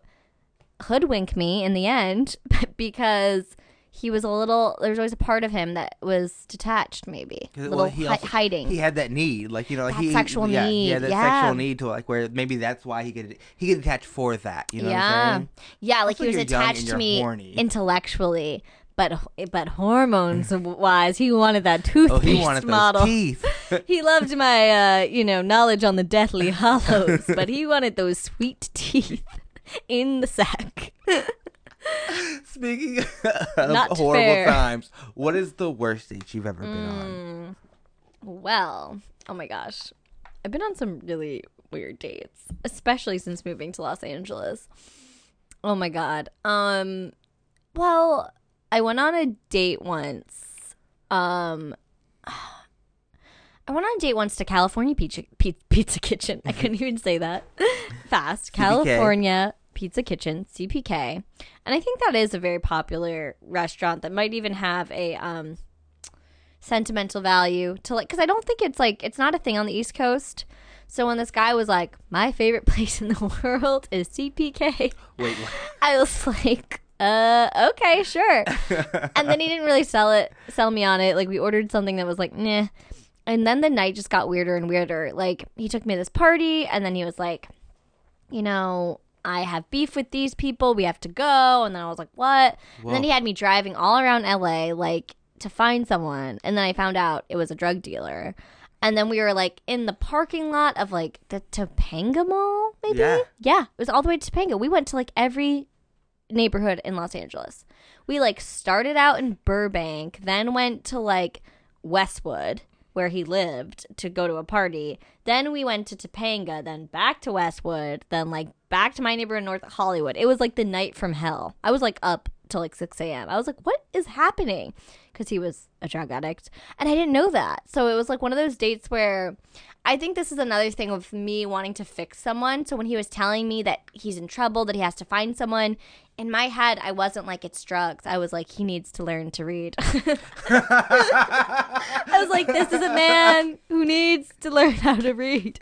hoodwink me in the end because he was a little. There's always a part of him that was detached, maybe, 'Cause, little well, he hi- also- hiding. He had that need, like you know, like That he sexual yeah, need, Yeah, that yeah. sexual need to like where maybe that's why he could he could attach for that. You know what I'm yeah, saying? yeah, like he was you're young and attached to me horny. intellectually. But but hormones wise, he wanted that toothpaste Oh, he wanted those model. teeth. he loved my uh, you know knowledge on the deathly hallows, but he wanted those sweet teeth in the sack. Speaking of Not horrible fair. times, what is the worst date you've ever been on? Well, oh my gosh. I've been on some really weird dates, especially since moving to Los Angeles. Oh my god. Um well, I went on a date once. Um I went on a date once to California Pizza Pizza, Pizza Kitchen. I couldn't even say that fast. California Pizza Kitchen, CPK. And I think that is a very popular restaurant that might even have a um sentimental value to like because I don't think it's like it's not a thing on the East Coast. So when this guy was like, "My favorite place in the world is CPK," Wait? I was like, "Uh, okay, sure." and then he didn't really sell it, sell me on it. Like we ordered something that was like, "Nah." And then the night just got weirder and weirder. Like he took me to this party, and then he was like, "You know, I have beef with these people. We have to go. And then I was like, what? And then he had me driving all around LA, like to find someone. And then I found out it was a drug dealer. And then we were like in the parking lot of like the Topanga Mall, maybe? Yeah. Yeah. It was all the way to Topanga. We went to like every neighborhood in Los Angeles. We like started out in Burbank, then went to like Westwood where he lived to go to a party. Then we went to Topanga, then back to Westwood, then like back to my neighborhood in North Hollywood. It was like the night from hell. I was like up till like 6 a.m. I was like, what is happening? Because he was a drug addict. And I didn't know that. So it was like one of those dates where I think this is another thing of me wanting to fix someone. So when he was telling me that he's in trouble, that he has to find someone, in my head, I wasn't like, it's drugs. I was like, he needs to learn to read. I was like, this is a man who needs to learn how to read.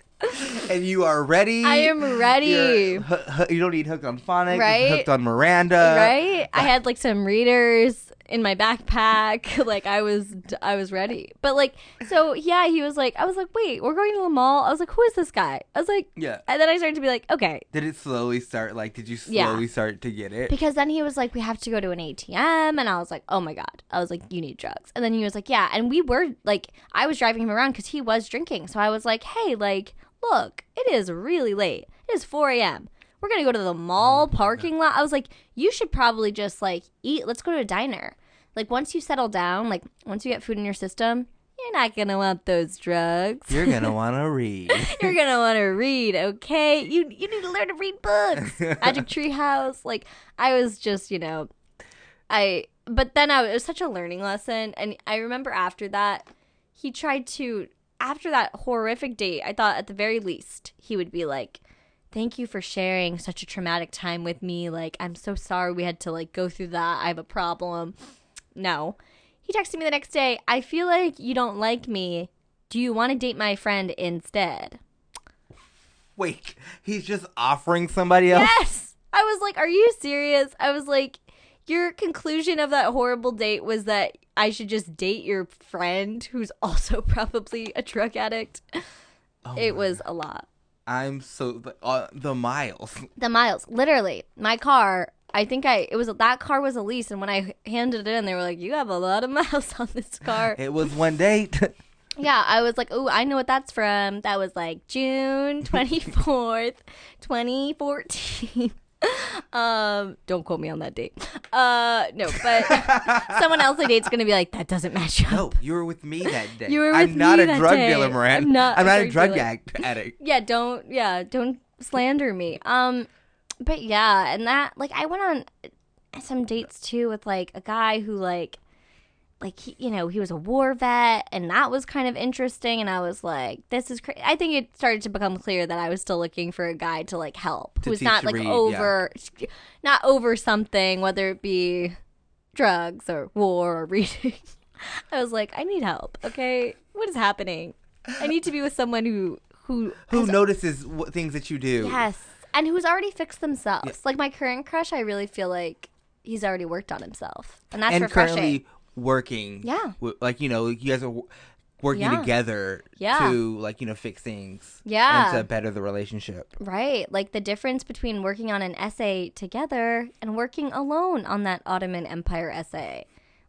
and you are ready. I am ready. Hu- hu- you don't need hooked on phonics. Right? Hooked on Miranda. right? I had like some readers in my backpack. like I was, I was ready. But like, so yeah, he was like, I was like, wait, we're going to the mall. I was like, who is this guy? I was like, Yeah. and then I started to be like, okay, Did it slowly start? Like, did you Yeah. slowly start to get it? because then he was like, we have to go to an ATM, and I was like, oh my god. I was like, you need drugs, and then he was like, yeah, and we were like, I was driving him around because he was drinking, so I was like, hey, like, look, it is really late. It is 4 a.m. We're gonna go to the mall mm, parking lot. I was like, you should probably just like eat. Let's go to a diner. Like once you settle down, like once you get food in your system, you're not gonna want those drugs. You're gonna want to read. You're gonna want to read, okay? You you need to learn to read books. Magic Tree House. Like I was just, you know, I. But then I it was such a learning lesson, and I remember after that, he tried to. After that horrific date, I thought at the very least he would be like, "Thank you for sharing such a traumatic time with me. Like I'm so sorry we had to like go through that. I have a problem." No. He texted me the next day, I feel like you don't like me. Do you want to date my friend instead? Wait, he's just offering somebody else. Yes! I was like, Are you serious? I was like, Your conclusion of that horrible date was that I should just date your friend who's also probably a drug addict. Oh it was a lot. I'm so the, uh, the miles. The miles, literally, my car. I think I it was that car was a lease, and when I handed it in, they were like, "You have a lot of miles on this car." It was one date. Yeah, I was like, oh, I know what that's from. That was like June 24th, 2014. um, don't quote me on that date. Uh, no, but someone else I date's gonna be like, that doesn't match up. no, you were with me that day. You were with I'm with not me a that drug day. dealer, Miranda. I'm not I'm a not a drug dealer. addict. Yeah, don't, yeah, don't slander me. Um, but yeah, and that, like, I went on some dates too with like a guy who like like he, you know he was a war vet and that was kind of interesting and i was like this is crazy i think it started to become clear that i was still looking for a guy to like help To who's not like read, over not over something whether it be drugs or war or reading i was like i need help okay what is happening i need to be with someone who who Who has notices what things that you do? Yes. And who's already fixed themselves. Like my current crush, I really feel like he's already worked on himself. And that's and refreshing. currently working. Yeah. wi- Like you know, you guys are working Yeah. together Yeah. to like you know fix things. Yeah. And to better the relationship. Right. Like the difference between working on an essay together and working alone on that Ottoman Empire essay.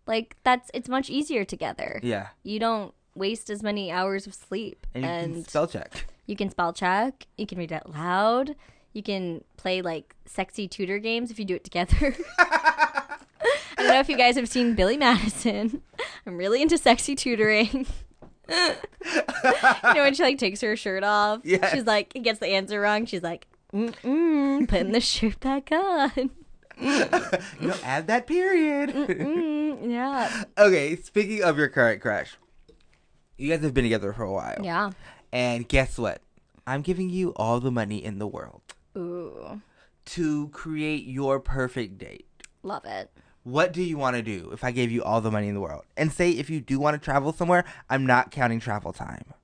Like that's it's much easier together. Yeah. You don't waste as many hours of sleep. And you can spell check. You can spell check. You can read out loud. You can play like sexy tutor games if you do it together. I don't know if you guys have seen Billy Madison. I'm really into sexy tutoring. you know when she like takes her shirt off? yeah. She's like, gets the answer wrong. She's like, mm-mm, putting the shirt back on. You know, add that period. Mm, yeah. okay, speaking of your current crush, you guys have been together for a while. Yeah. And guess what? I'm giving you all the money in the world Ooh. to create your perfect date. Love it. What do you want to do if I gave you all the money in the world? And say if you do want to travel somewhere, I'm not counting travel time.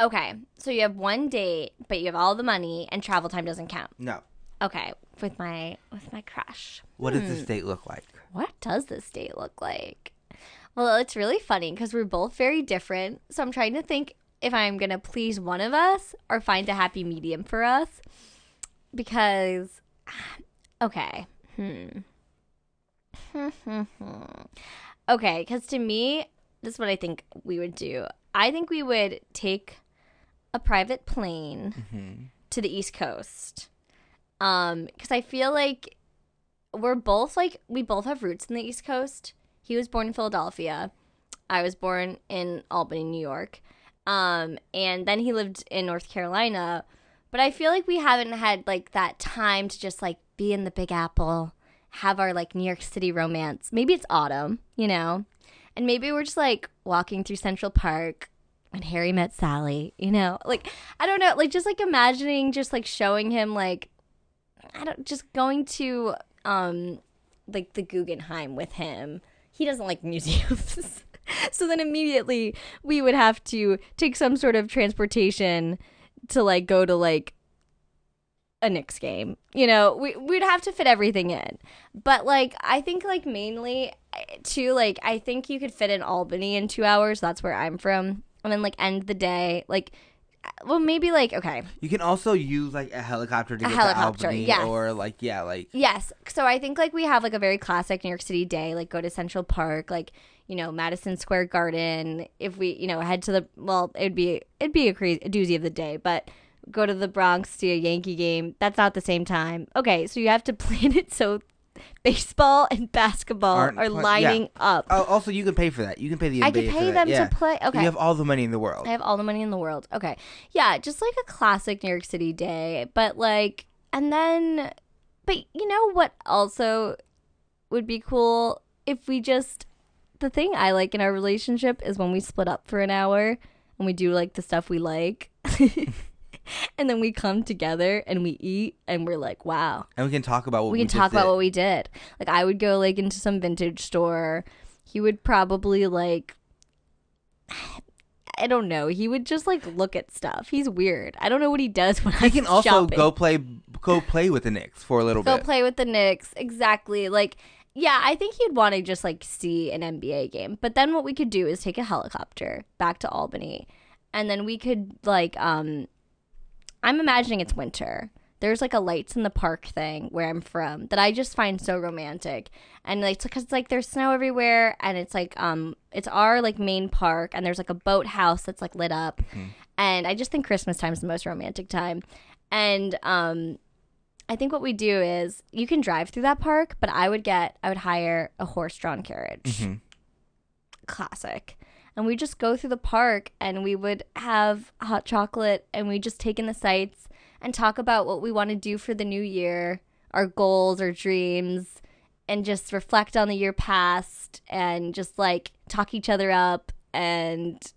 Okay. So you have one date, but you have all the money and travel time doesn't count. No. Okay, with my with my crush. What does Hmm. this date look like? What does this date look like? Well, it's really funny because we're both very different. So I'm trying to think if I'm gonna please one of us or find a happy medium for us. Because okay. Hmm. okay, because to me, this is what I think we would do. I think we would take a private plane Mm-hmm. to the East Coast. Um, because I feel like we're both like we both have roots in the East Coast. He was born in Philadelphia. I was born in Albany, New York. Um, and then he lived in North Carolina. But I feel like we haven't had like that time to just like be in the Big Apple, have our like New York City romance. Maybe it's autumn, you know? And maybe we're just like walking through Central Park when Harry met Sally, you know? Like I don't know, like just like imagining just like showing him like I don't just going to um like the Guggenheim with him. He doesn't like museums. so then immediately we would have to take some sort of transportation to like go to like a Knicks game. You know, we we'd have to fit everything in. But like I think like mainly eh, too like I think you could fit in Albany in 2 hours. That's where I'm from. And then like end the day like well maybe like okay. You can also use like a helicopter to A get helicopter, to Albany, yes. or like yeah, like Yes. So I think like we have like a very classic New York City day, like go to Central Park, like you know Madison Square Garden. If we you know head to the well, it'd be it'd be a crazy a doozy of the day, but go to the Bronx to a Yankee game. That's not the same time. Okay, so you have to plan it so baseball and basketball Aren't are pla- lining yeah. up. Oh, also you can pay for that. You can pay the NBA I for pay them yeah. to play. Okay. You have all the money in the world. I have all the money in the world. Okay. Yeah, just like a classic New York City day. But like, and then, but you know what also would be cool if we just, the thing I like in our relationship is when we split up for an hour and we do like the stuff we like. and then we come together and we eat and we're like, wow, and we can talk about what we we, can talk about what we did. Like I would go like into some vintage store. He would probably like I don't know. He would just like look at stuff. He's weird. I don't know what he does when He I'm can also shopping. go play go play with the Knicks for a little go bit. play with the Knicks. Exactly. Like yeah, I think he'd want to just like see an NBA game. But then what we could do is take a helicopter back to Albany and then we could like um I'm imagining it's winter. There's like a lights in the park thing where I'm from that I just find so romantic, and like because it's like there's snow everywhere, and it's like um it's our like main park, and there's like a boathouse that's like lit up, and I just think Christmas time is the most romantic time, and um I think what we do is you can drive through that park, but I would get I would hire a horse drawn carriage, Mhm. classic, and we just go through the park and we would have hot chocolate and we just take in the sights and talk about what we want to do for the new year, our goals, our dreams, and just reflect on the year past and just like talk each other up and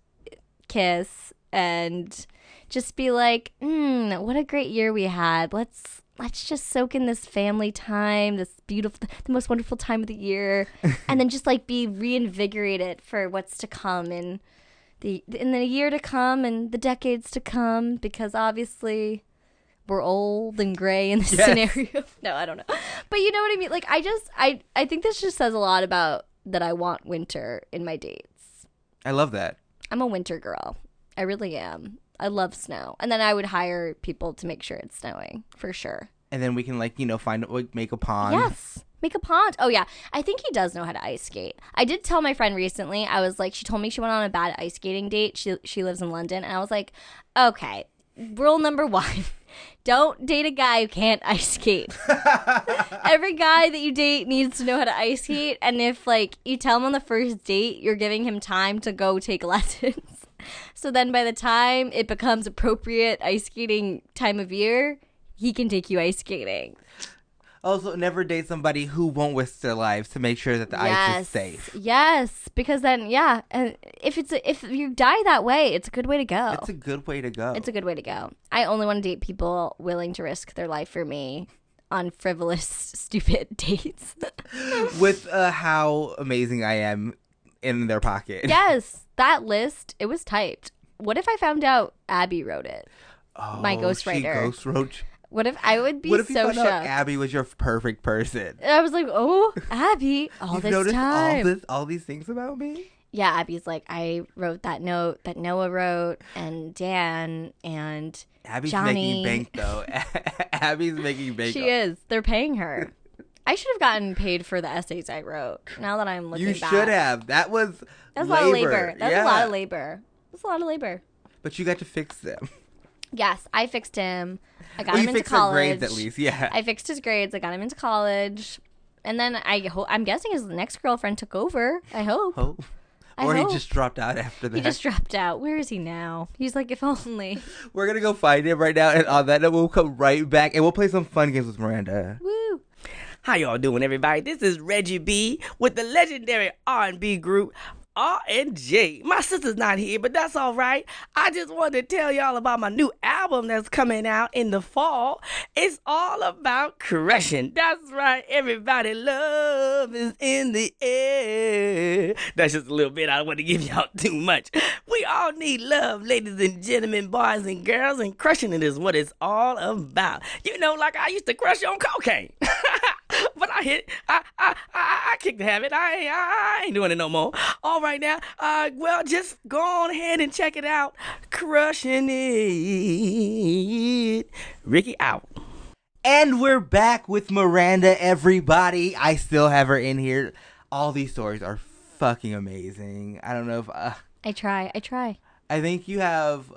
kiss and just be like, mm, what a great year we had. Let's let's just soak in this family time, this beautiful the most wonderful time of the year and then just like be reinvigorated for what's to come in the in the year to come and the decades to come because obviously we're old and gray in this Yes. scenario. no, I don't know. But you know what I mean? Like I just I I think this just says a lot about that I want winter in my dates. I love that. I'm a winter girl. I really am. I love snow. And then I would hire people to make sure it's snowing for sure. And then we can like you know find like make a pond. Yes. Make a pond. Oh yeah. I think he does know how to ice skate. I did tell my friend recently, I was like, she told me she went on a bad ice skating date. She she lives in London. And I was like, okay, rule number one. Don't date a guy who can't ice skate. Every guy that you date needs to know how to ice skate. And if like you tell him on the first date, you're giving him time to go take lessons. So then by the time it becomes appropriate ice skating time of year, he can take you ice skating. Also, never date somebody who won't risk their lives to make sure that the ice is safe. Yes, because then yeah, and if it's a, if you die that way, it's a good way to go. It's a good way to go. It's a good way to go. I only want to date people willing to risk their life for me on frivolous, stupid dates. with uh, how amazing I am in their pocket. yes, that list it was typed. What if I found out Abby wrote it? Oh, my ghostwriter. Ghost wrote. What if I would be What if you so found shocked? out Abby was your perfect person? And I was like, oh, Abby, all You've this time. all this, all these things about me. yeah, Abby's like, I wrote that note that Noah wrote, and Dan, and Abby's Johnny. making bank though. Abby's making bank. she is. They're paying her. I should have gotten paid for the essays I wrote. Now that I'm looking You back, should have. That was That's a lot of labor. That's yeah. a lot of labor. That's a lot of labor. But you got to fix them. Yes, I fixed him. I got Well, him you into college. grades at least. Yeah. I fixed his grades. I got him into college, and then I ho- I'm guessing his next girlfriend took over. I hope. Oh. I Or hope. he just dropped out after that. He just dropped out. Where is he now? He's like, if only. We're gonna go find him right now, and on that note, we'll come right back, and we'll play some fun games with Miranda. Woo. How y'all doing, everybody? This is Reggie B with the legendary R&B group R and J. My sister's not here, but that's all right. I just wanted to tell y'all about my new album that's coming out in the fall. It's all about crushing. That's right, everybody. Love is in the air. That's just a little bit. I don't want to give y'all too much. We all need love, ladies and gentlemen, boys and girls, and crushing it is what it's all about. You know, like I used to crush on cocaine. but I hit, I, I, I, I kicked the habit. I, I, I ain't doing it no more. All right now, uh, well, just go on ahead and check it out. Crushing it. Ricky out. And we're back with Miranda, everybody. I still have her in here. All these stories are fucking amazing. I don't know if uh, I try. I try. I think you have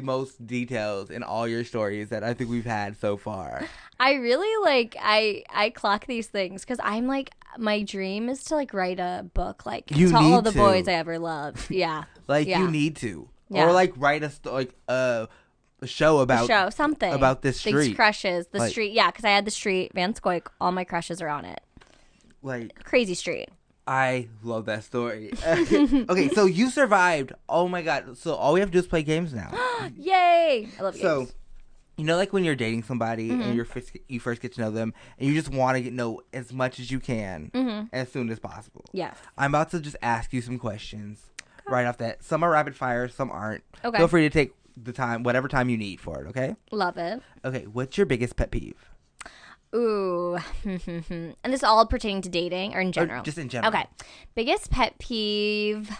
the most details in all your stories that I think we've had so far. I really like. I I clock these things because I'm like my dream is to like write a book like You to all the to. boys I ever loved. Yeah. Like Yeah. you need to, Yeah. or like write a like uh, a show about show something about this These street. crushes. The Like- street. Yeah, because I had the street Van Scoik. All my crushes are on it. like Crazy street. I love that story. okay, so you survived. Oh my god! So all we have to do is play games now. Yay! I love you. so, games. you know, like when you're dating somebody Mm-hmm. and you're first, you first get to know them, and you just want to get know as much as you can as soon as possible. Mm-hmm. Yes. I'm about to just ask you some questions right off that. Some are rapid fire, some aren't. Okay. Feel free to take the time, whatever time you need for it. Okay. Love it. Okay. What's your biggest pet peeve? Ooh. and this is all pertaining to dating or in general? just in general. Okay. Biggest pet peeve.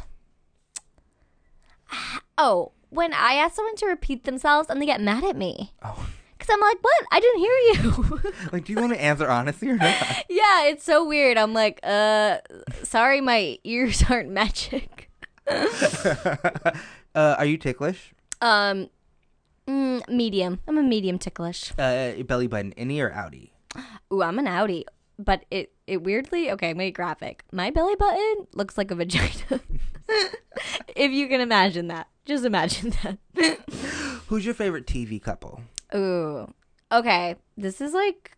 Oh, when I ask someone to repeat themselves and they get mad at me. Oh, Because I'm like, what? I didn't hear you. like, do you want to answer honestly or not? yeah, it's so weird. I'm like, uh, sorry, my ears aren't magic. uh, are you ticklish? Um, mm, medium. I'm a medium ticklish. Uh, belly button, innie or outie? Ooh, I'm an outie. But it, it weirdly, okay, I'm going to it graphic. My belly button looks like a vagina. if you can imagine that. Just imagine that. Who's your favorite TV couple? Ooh. Okay. This is like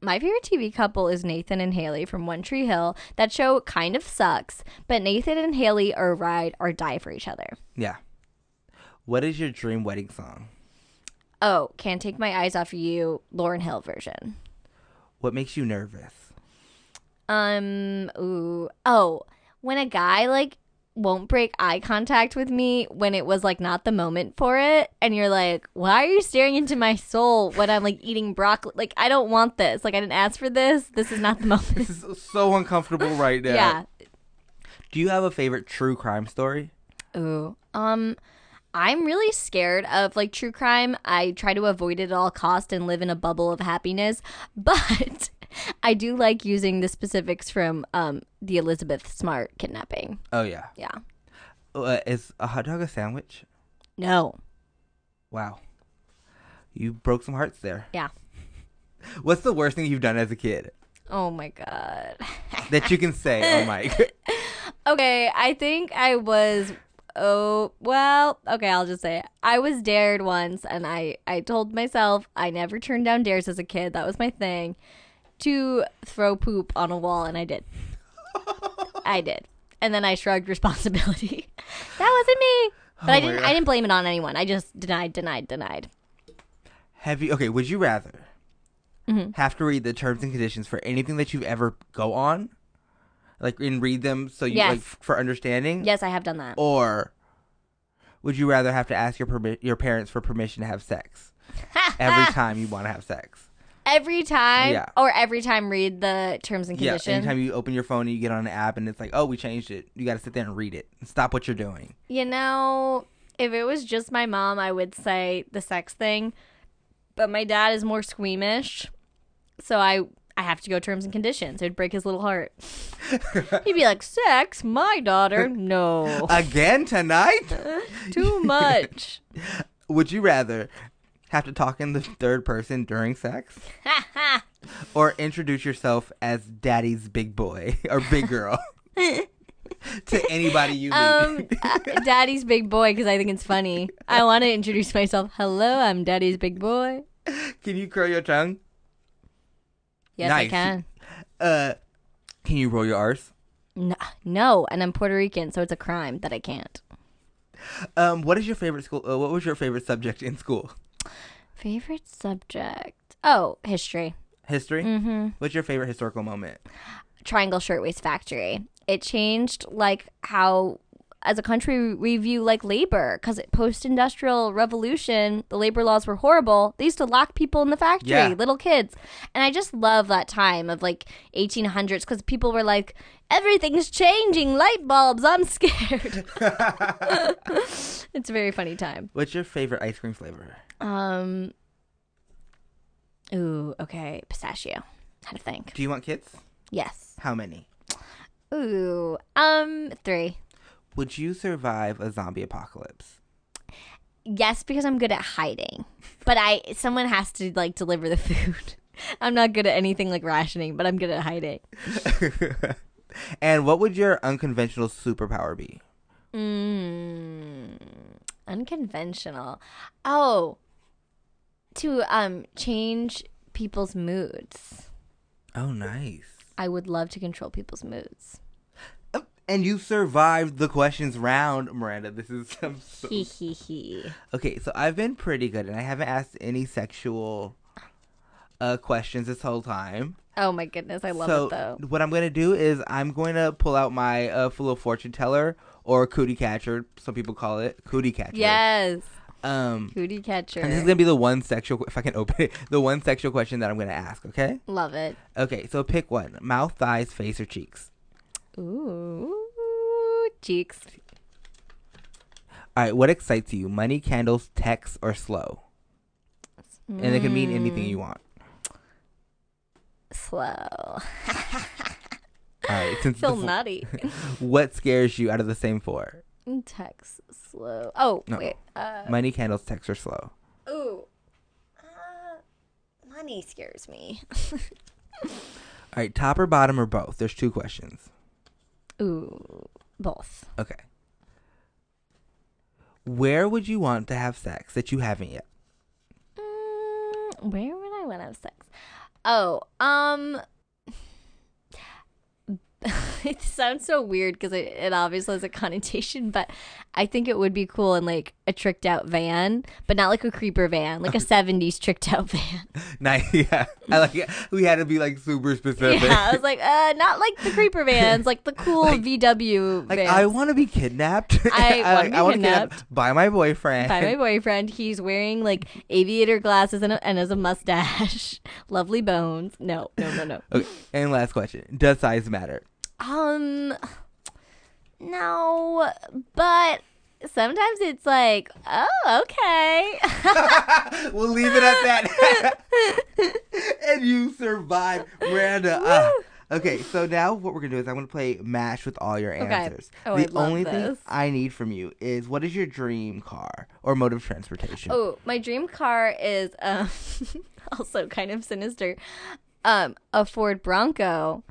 my favorite TV couple is Nathan and Haley from One Tree Hill. That show kind of sucks, but Nathan and Haley are ride or die for each other. Yeah. What is your dream wedding song? Oh, can't take my eyes off you, Lauryn Hill version. What makes you nervous? Um, ooh. Oh, when a guy like won't break eye contact with me when it was like not the moment for it and you're like, "Why are you staring into my soul when I'm like eating broccoli? Like I don't want this. Like I didn't ask for this. This is not the moment." This is so uncomfortable right now. yeah. Do you have a favorite true crime story? Ooh. Um I'm really scared of like true crime. I try to avoid it at all cost and live in a bubble of happiness, but I do like using the specifics from um the Elizabeth Smart kidnapping. Oh yeah. Yeah. Uh, is a hot dog a sandwich? No. Wow. You broke some hearts there. Yeah. What's the worst thing you've done as a kid Oh my god. that you can say on mic? okay, I think I was oh well, okay, I'll just say it. I was dared once and I I told myself I never turned down dares as a kid. That was my thing. To throw poop on a wall and I did. I did. And then I shrugged responsibility. that wasn't me. But I Oh my didn't. I didn't blame it on anyone. I just denied, denied, denied. Have you? Okay. Would you rather Mm-hmm. have to read the terms and conditions for anything that you ever go on, like and read them so you Yes. like f- for understanding? Yes, I have done that. Or would you rather have to ask your permi- your parents for permission to have sex every time you want to have sex? Every time, Yeah. or every time, read the terms and conditions? Yeah, conditions. anytime you open your phone and you get on an app and it's like, oh, we changed it. You got to sit there and read it. Stop what you're doing. You know, if it was just my mom, I would say the sex thing. But my dad is more squeamish, so I I have to go terms and conditions. It would break his little heart. He'd be like, "Sex, my daughter, no, Again tonight? too much." Would you rather have to talk in the third person during sex or introduce yourself as daddy's big boy or big girl to anybody you meet? um, uh, Daddy's big boy because I think it's funny. I want to introduce myself. Hello, I'm Daddy's big boy. can you curl your tongue? Yes, Nice. I can. Uh, can you roll your R's? No, no, and I'm Puerto Rican, so it's a crime that I can't. Um, what is your favorite school? Uh, what was your favorite subject in school? Favorite subject? Oh, history. History. Mm-hmm. What's your favorite historical moment? Triangle Shirtwaist Factory. It changed like how as a country we view like labor because post-industrial revolution the labor laws were horrible they used to lock people in the factory Yeah. little kids and i just love that time of like 1800s because people were like everything's changing light bulbs i'm scared it's a very funny time What's your favorite ice cream flavor? um ooh okay pistachio how to think Do you want kids? yes How many? ooh um three Would you survive a zombie apocalypse? Yes, because I'm good at hiding. But I someone has to like deliver the food. I'm not good at anything like rationing, but I'm good at hiding. and what would your unconventional superpower be? Mm, unconventional. Oh, to um change people's moods. Oh, nice. I would love to control people's moods. And you survived the questions round, Miranda. This is I'm so... Okay. So I've been pretty good, and I haven't asked any sexual uh, questions this whole time. Oh my goodness, I love so it though. what I'm gonna do is I'm going to pull out my uh, of fortune teller or cootie catcher. Some people call it cootie catcher. Yes, Um. booty catcher. And this is gonna be the one sexual, if I can open it, the one sexual question that I'm gonna ask. Okay. love it. Okay. So pick one: mouth, thighs, face, or cheeks. Ooh, cheeks. All right. What excites you? Money, candles, text, or slow? And it can mean anything Mm. you want. Slow. All right. Since Feel nutty. what scares you out of the same four? Text slow. Oh No. wait. Uh, Money, candles, text, or slow? ooh. Uh, money scares me. All right. Top or bottom or both? There's two questions. Ooh, both. Okay. Where would you want to have sex that you haven't yet? Mm, where would I want to have sex? Oh, um. it sounds so weird because it, it obviously has a connotation, but I think it would be cool in like a tricked out van, but not like a creeper van, like a 70s tricked out van. Nice. Yeah. I like it. We had to be like super specific. Yeah, I was like, uh, not like the creeper vans, like the cool Like- VW Like vans. I want to be kidnapped. I wanna be wanna kidnapped. by my boyfriend. by my boyfriend. He's wearing like aviator glasses and, a, and has a mustache. Lovely bones. No, no, no, no. Okay. And last question: Does size matter? Um, no, but sometimes it's like, oh, okay. we'll leave it at that. and you survived, Miranda. Ah. Okay, so now what we're gonna do is I'm gonna play Mash with all your answers. Oh, the only thing. I need from you is what is your dream car or mode of transportation? oh, my dream car is um also kind of sinister. Um, a Ford Bronco.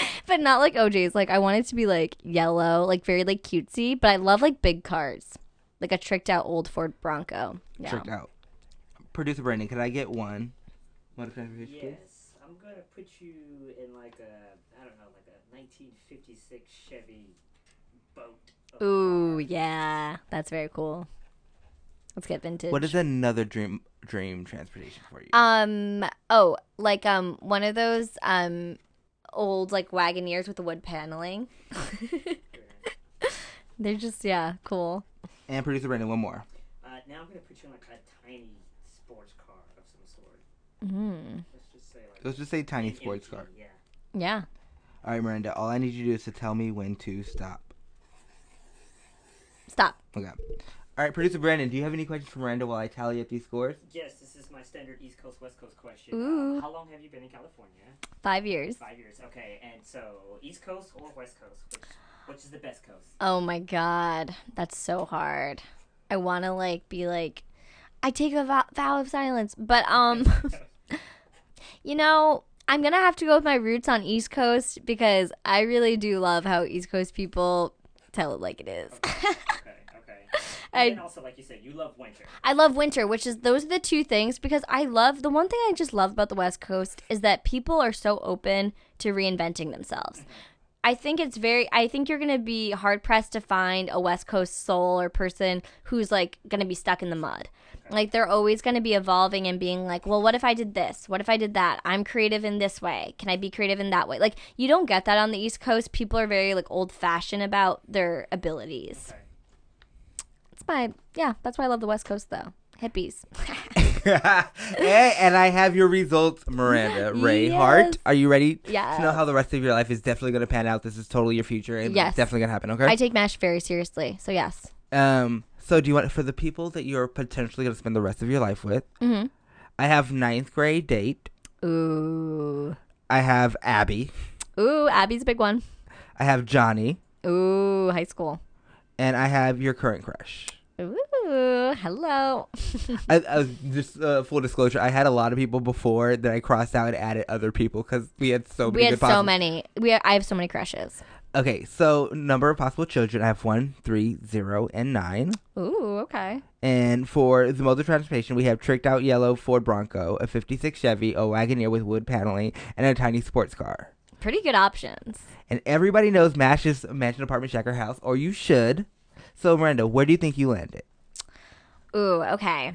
but not like OJ's. Like I want it to be like yellow, like very like cutesy. But I love like big cars, like a tricked out old Ford Bronco. Yeah. Tricked out. Producer Brandon, can I get one mode of transportation? please? Yes, I'm gonna put you in like a I don't know, like a 1956 Chevy boat. Ooh, car. yeah, that's very cool. Let's get vintage. What is another dream dream transportation for you? Um. Oh, like um, one of those um, old like Wagoneers with the wood paneling. They're just yeah, cool. and producer Brandon, one more. Uh, now I'm gonna put you in like a tiny sports car of some sort. Mm. Let's just say like. Let's just say tiny in- sports in- car. Yeah. Yeah. All right, Miranda. All I need you to do is to tell me when to stop. Stop. Okay. All right, producer Brandon. Do you have any questions for Miranda while I tally up these scores? Yes, this is my standard East Coast West Coast question. Ooh. Uh, how long have you been in California? Five years. Five years. Okay, and so East Coast or West Coast? Which, which is the best coast? Oh my god, that's so hard. I want to like be like, I take a vow, vow of silence, but um, you know, I'm gonna have to go with my roots on East Coast because I really do love how East Coast people tell it like it is. Okay, okay. I- And also, like you said, you love winter. I love winter, which is those are the two things because I love the one thing I just love about the West Coast is that people are so open to reinventing themselves. Mm-hmm. I think it's very I think you're going to be hard pressed to find a West Coast soul or person who's like going to be stuck in the mud. Like they're always going to be evolving and being like, "Well, what if I did this? What if I did that? I'm creative in this way. Can I be creative in that way?" Like you don't get that on the East Coast. People are very like old-fashioned about their abilities. Okay. That's my yeah, that's why I love the West Coast though. Hippies. hey, and I have your results, Miranda Rae Yes. Hart. Are you ready Yes. to know how the rest of your life is definitely going to pan out? This is totally your future, and Yes. it's definitely going to happen. Okay. I take MASH very seriously. So yes. um. So, do you want for the people that you're potentially going to spend the rest of your life with? Mhm. I have ninth grade date. Ooh. I have Abby. Ooh, Abby's a big one. I have Johnny, Ooh, high school. And I have your current crush. Ooh, hello. I, I was just uh, full disclosure. I had a lot of people before that I crossed out and added other people because we had so many. we had so possible- many. We I have so many crushes. Okay, so number of possible children. I have one, three, zero, and nine. Ooh, okay. And for the mode of transportation, we have tricked out yellow Ford Bronco, a '56 Chevy, a Wagoneer with wood paneling, and a tiny sports car. Pretty good options. And everybody knows Mash's mansion, apartment, shacker house, or you should. So Miranda, where do you think you landed? Ooh, okay.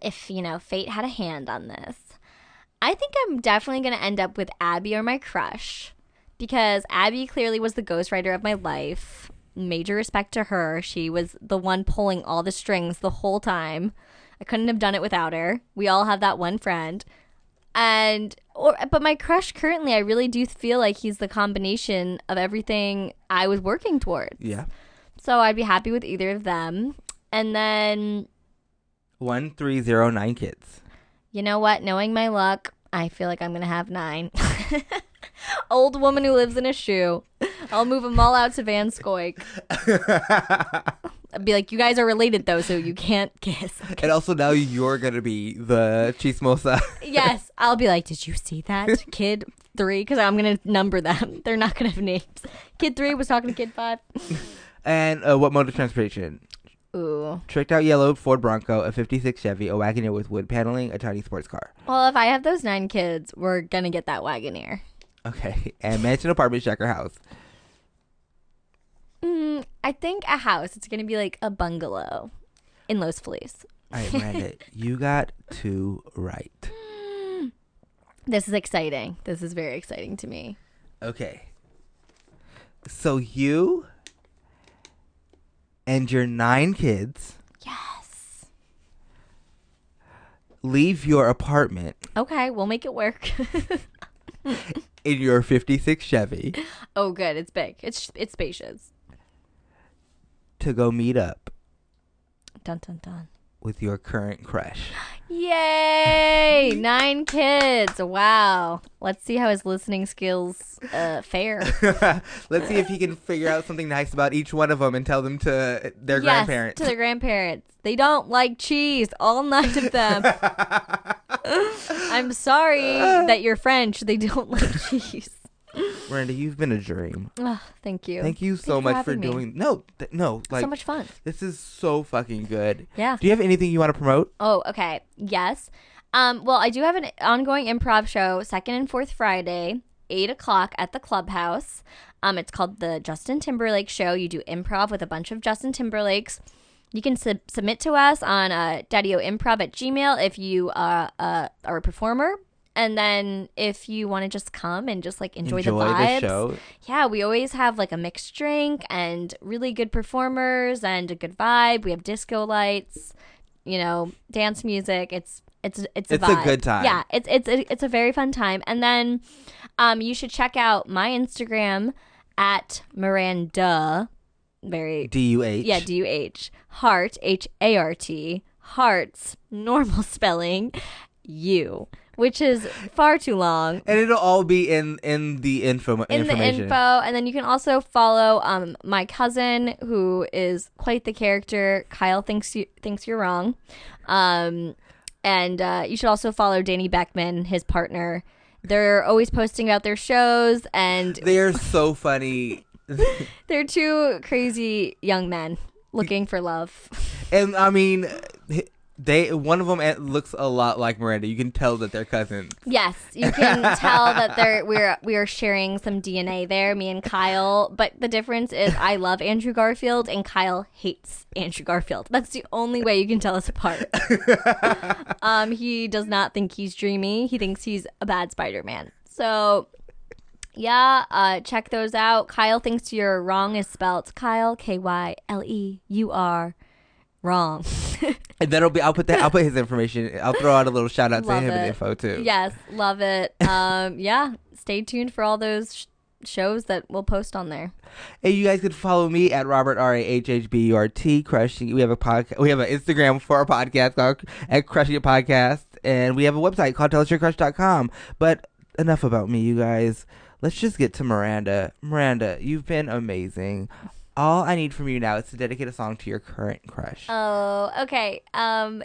If, you know, fate had a hand on this, I think I'm definitely going to end up with Abby or my crush because Abby clearly was the ghostwriter of my life. Major respect to her. She was the one pulling all the strings the whole time. I couldn't have done it without her. We all have that one friend. And or but my crush currently I really do feel like he's the combination of everything I was working towards. Yeah, So I'd be happy with either of them. And then one, three, zero, nine kids. You know what? Knowing my luck, I feel like I'm gonna have nine. Old woman who lives in a shoe. I'll move them all out to Van Skoik. I'd be like, you guys are related though, so you can't kiss. and also now you're gonna be the chismosa. yes, I'll be like, did you see that kid three? Because I'm gonna number them. They're not gonna have names. Kid three was talking to kid five. and uh, what mode of transportation? Ooh. Tricked out yellow Ford Bronco, a '56 Chevy, a Wagoneer with wood paneling, a tiny sports car. Well, if I have those nine kids, we're gonna get that Wagoneer. Okay, and mansion, apartment, shacker house. Mm, I think a house. It's gonna be like a bungalow in Los Feliz. All right, Miranda, you got two right. This is exciting. This is very exciting to me. Okay. So you and your nine kids Yes. leave your apartment Okay, we'll make it work. in your 56 Chevy oh, good. It's big. It's it's spacious. To go meet up Dun dun dun. with your current crush. Yay! Nine kids. Wow. Let's see how his listening skills uh, fare. Let's see if he can figure out something nice about each one of them and tell them to their yes, grandparents. to their grandparents. They don't like cheese. All nine of them. I'm sorry that you're French. They don't like cheese. Miranda, you've been a dream. Oh, thank you. Thank you so you much for having me. doing. No, th- no, like so much fun. this is so fucking good. Yeah. Do you have anything you want to promote? Oh, okay. Yes. Um, well, I do have an ongoing improv show, second and fourth Friday, eight o'clock at the clubhouse. Um, it's called the Justin Timberlake Show. You do improv with a bunch of Justin Timberlakes. You can sub- submit to us on uh, Improv at Gmail if you uh, uh, are a performer. And then if you want to just come and just like enjoy, the vibes. show. Yeah, we always have like a mixed drink and really good performers and a good vibe. We have disco lights, you know, dance music. It's It's it's a, It's a good time. Yeah, it's it's it's a very fun time. And then, um, you should check out my Instagram at Miranda. Very D U H. yeah, D U H Hart H A R T Hart's normal spelling U, which is far too long. and it'll all be in in the info in the info. And then you can also follow um my cousin who is quite the character. Kyle thinks you thinks you're wrong. Um and uh, you should also follow danny beckman his partner. They're always posting about their shows and They are so funny. they're two crazy young men looking for love. And I mean, they one of them looks a lot like Miranda. You can tell that they're cousins. Yes, you can tell that they're we're we are sharing some DNA there, me and Kyle. But the difference is I love Andrew Garfield and Kyle hates Andrew Garfield. That's the only way you can tell us apart. um, he does not think he's dreamy. He thinks he's a bad Spider-Man. So yeah, uh, check those out. Kyle thinks you're wrong is spelled Kyle K Y L E U R wrong. And that'll be. I'll put that. I'll put his information. I'll throw out a little shout out to him it. info too. Yes, love it. Um, yeah, stay tuned for all those sh- shows that we'll post on there. Hey, you guys can follow me at Robert R A H H B U R T Crushing. We have a podcast. We have an Instagram for our podcast called at Crushing It Podcast, and we have a website called TellUsYourCrush.com. But enough about me, you guys. Let's just get to Miranda. Miranda, you've been amazing. All I need from you now is to dedicate a song to your current crush. Oh, okay. Um,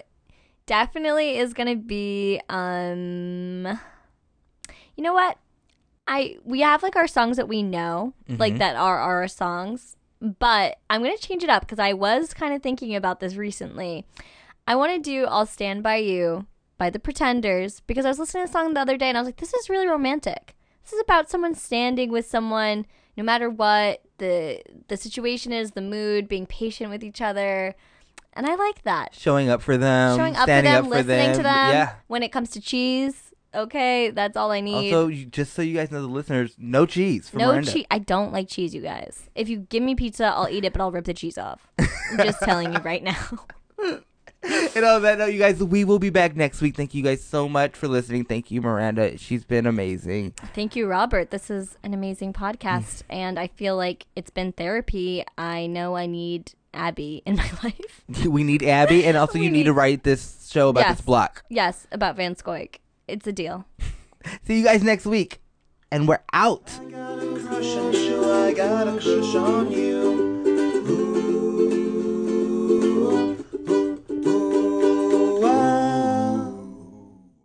definitely is gonna be um. You know what? I we have like our songs that we know, like Mhm. that are our songs, but I'm gonna change it up because I was kind of thinking about this recently. I want to do "I'll Stand by You" by the Pretenders because I was listening to a song the other day and I was like, this is really romantic. This is about someone standing with someone no matter what the the situation is, the mood, being patient with each other. And I like that. Showing up for them, Showing up for them, up for listening them. to them. Yeah. When it comes to cheese, okay, that's all I need. Also, you, just so you guys know, the listeners, no cheese for no Miranda. cheese. I don't like cheese, you guys. If you give me pizza, I'll eat it, but I'll rip the cheese off. I'm just telling you right now. And on that note, you guys, we will be back next week. Thank you guys so much for listening. Thank you, Miranda. She's been amazing. Thank you, Robert. This is an amazing podcast, Mm. and I feel like it's been therapy. I know I need Abby in my life. we need Abby, and also you need, to write this show about Yes. this block. Yes, about Van Scoik. It's a deal. See you guys next week, and we're out.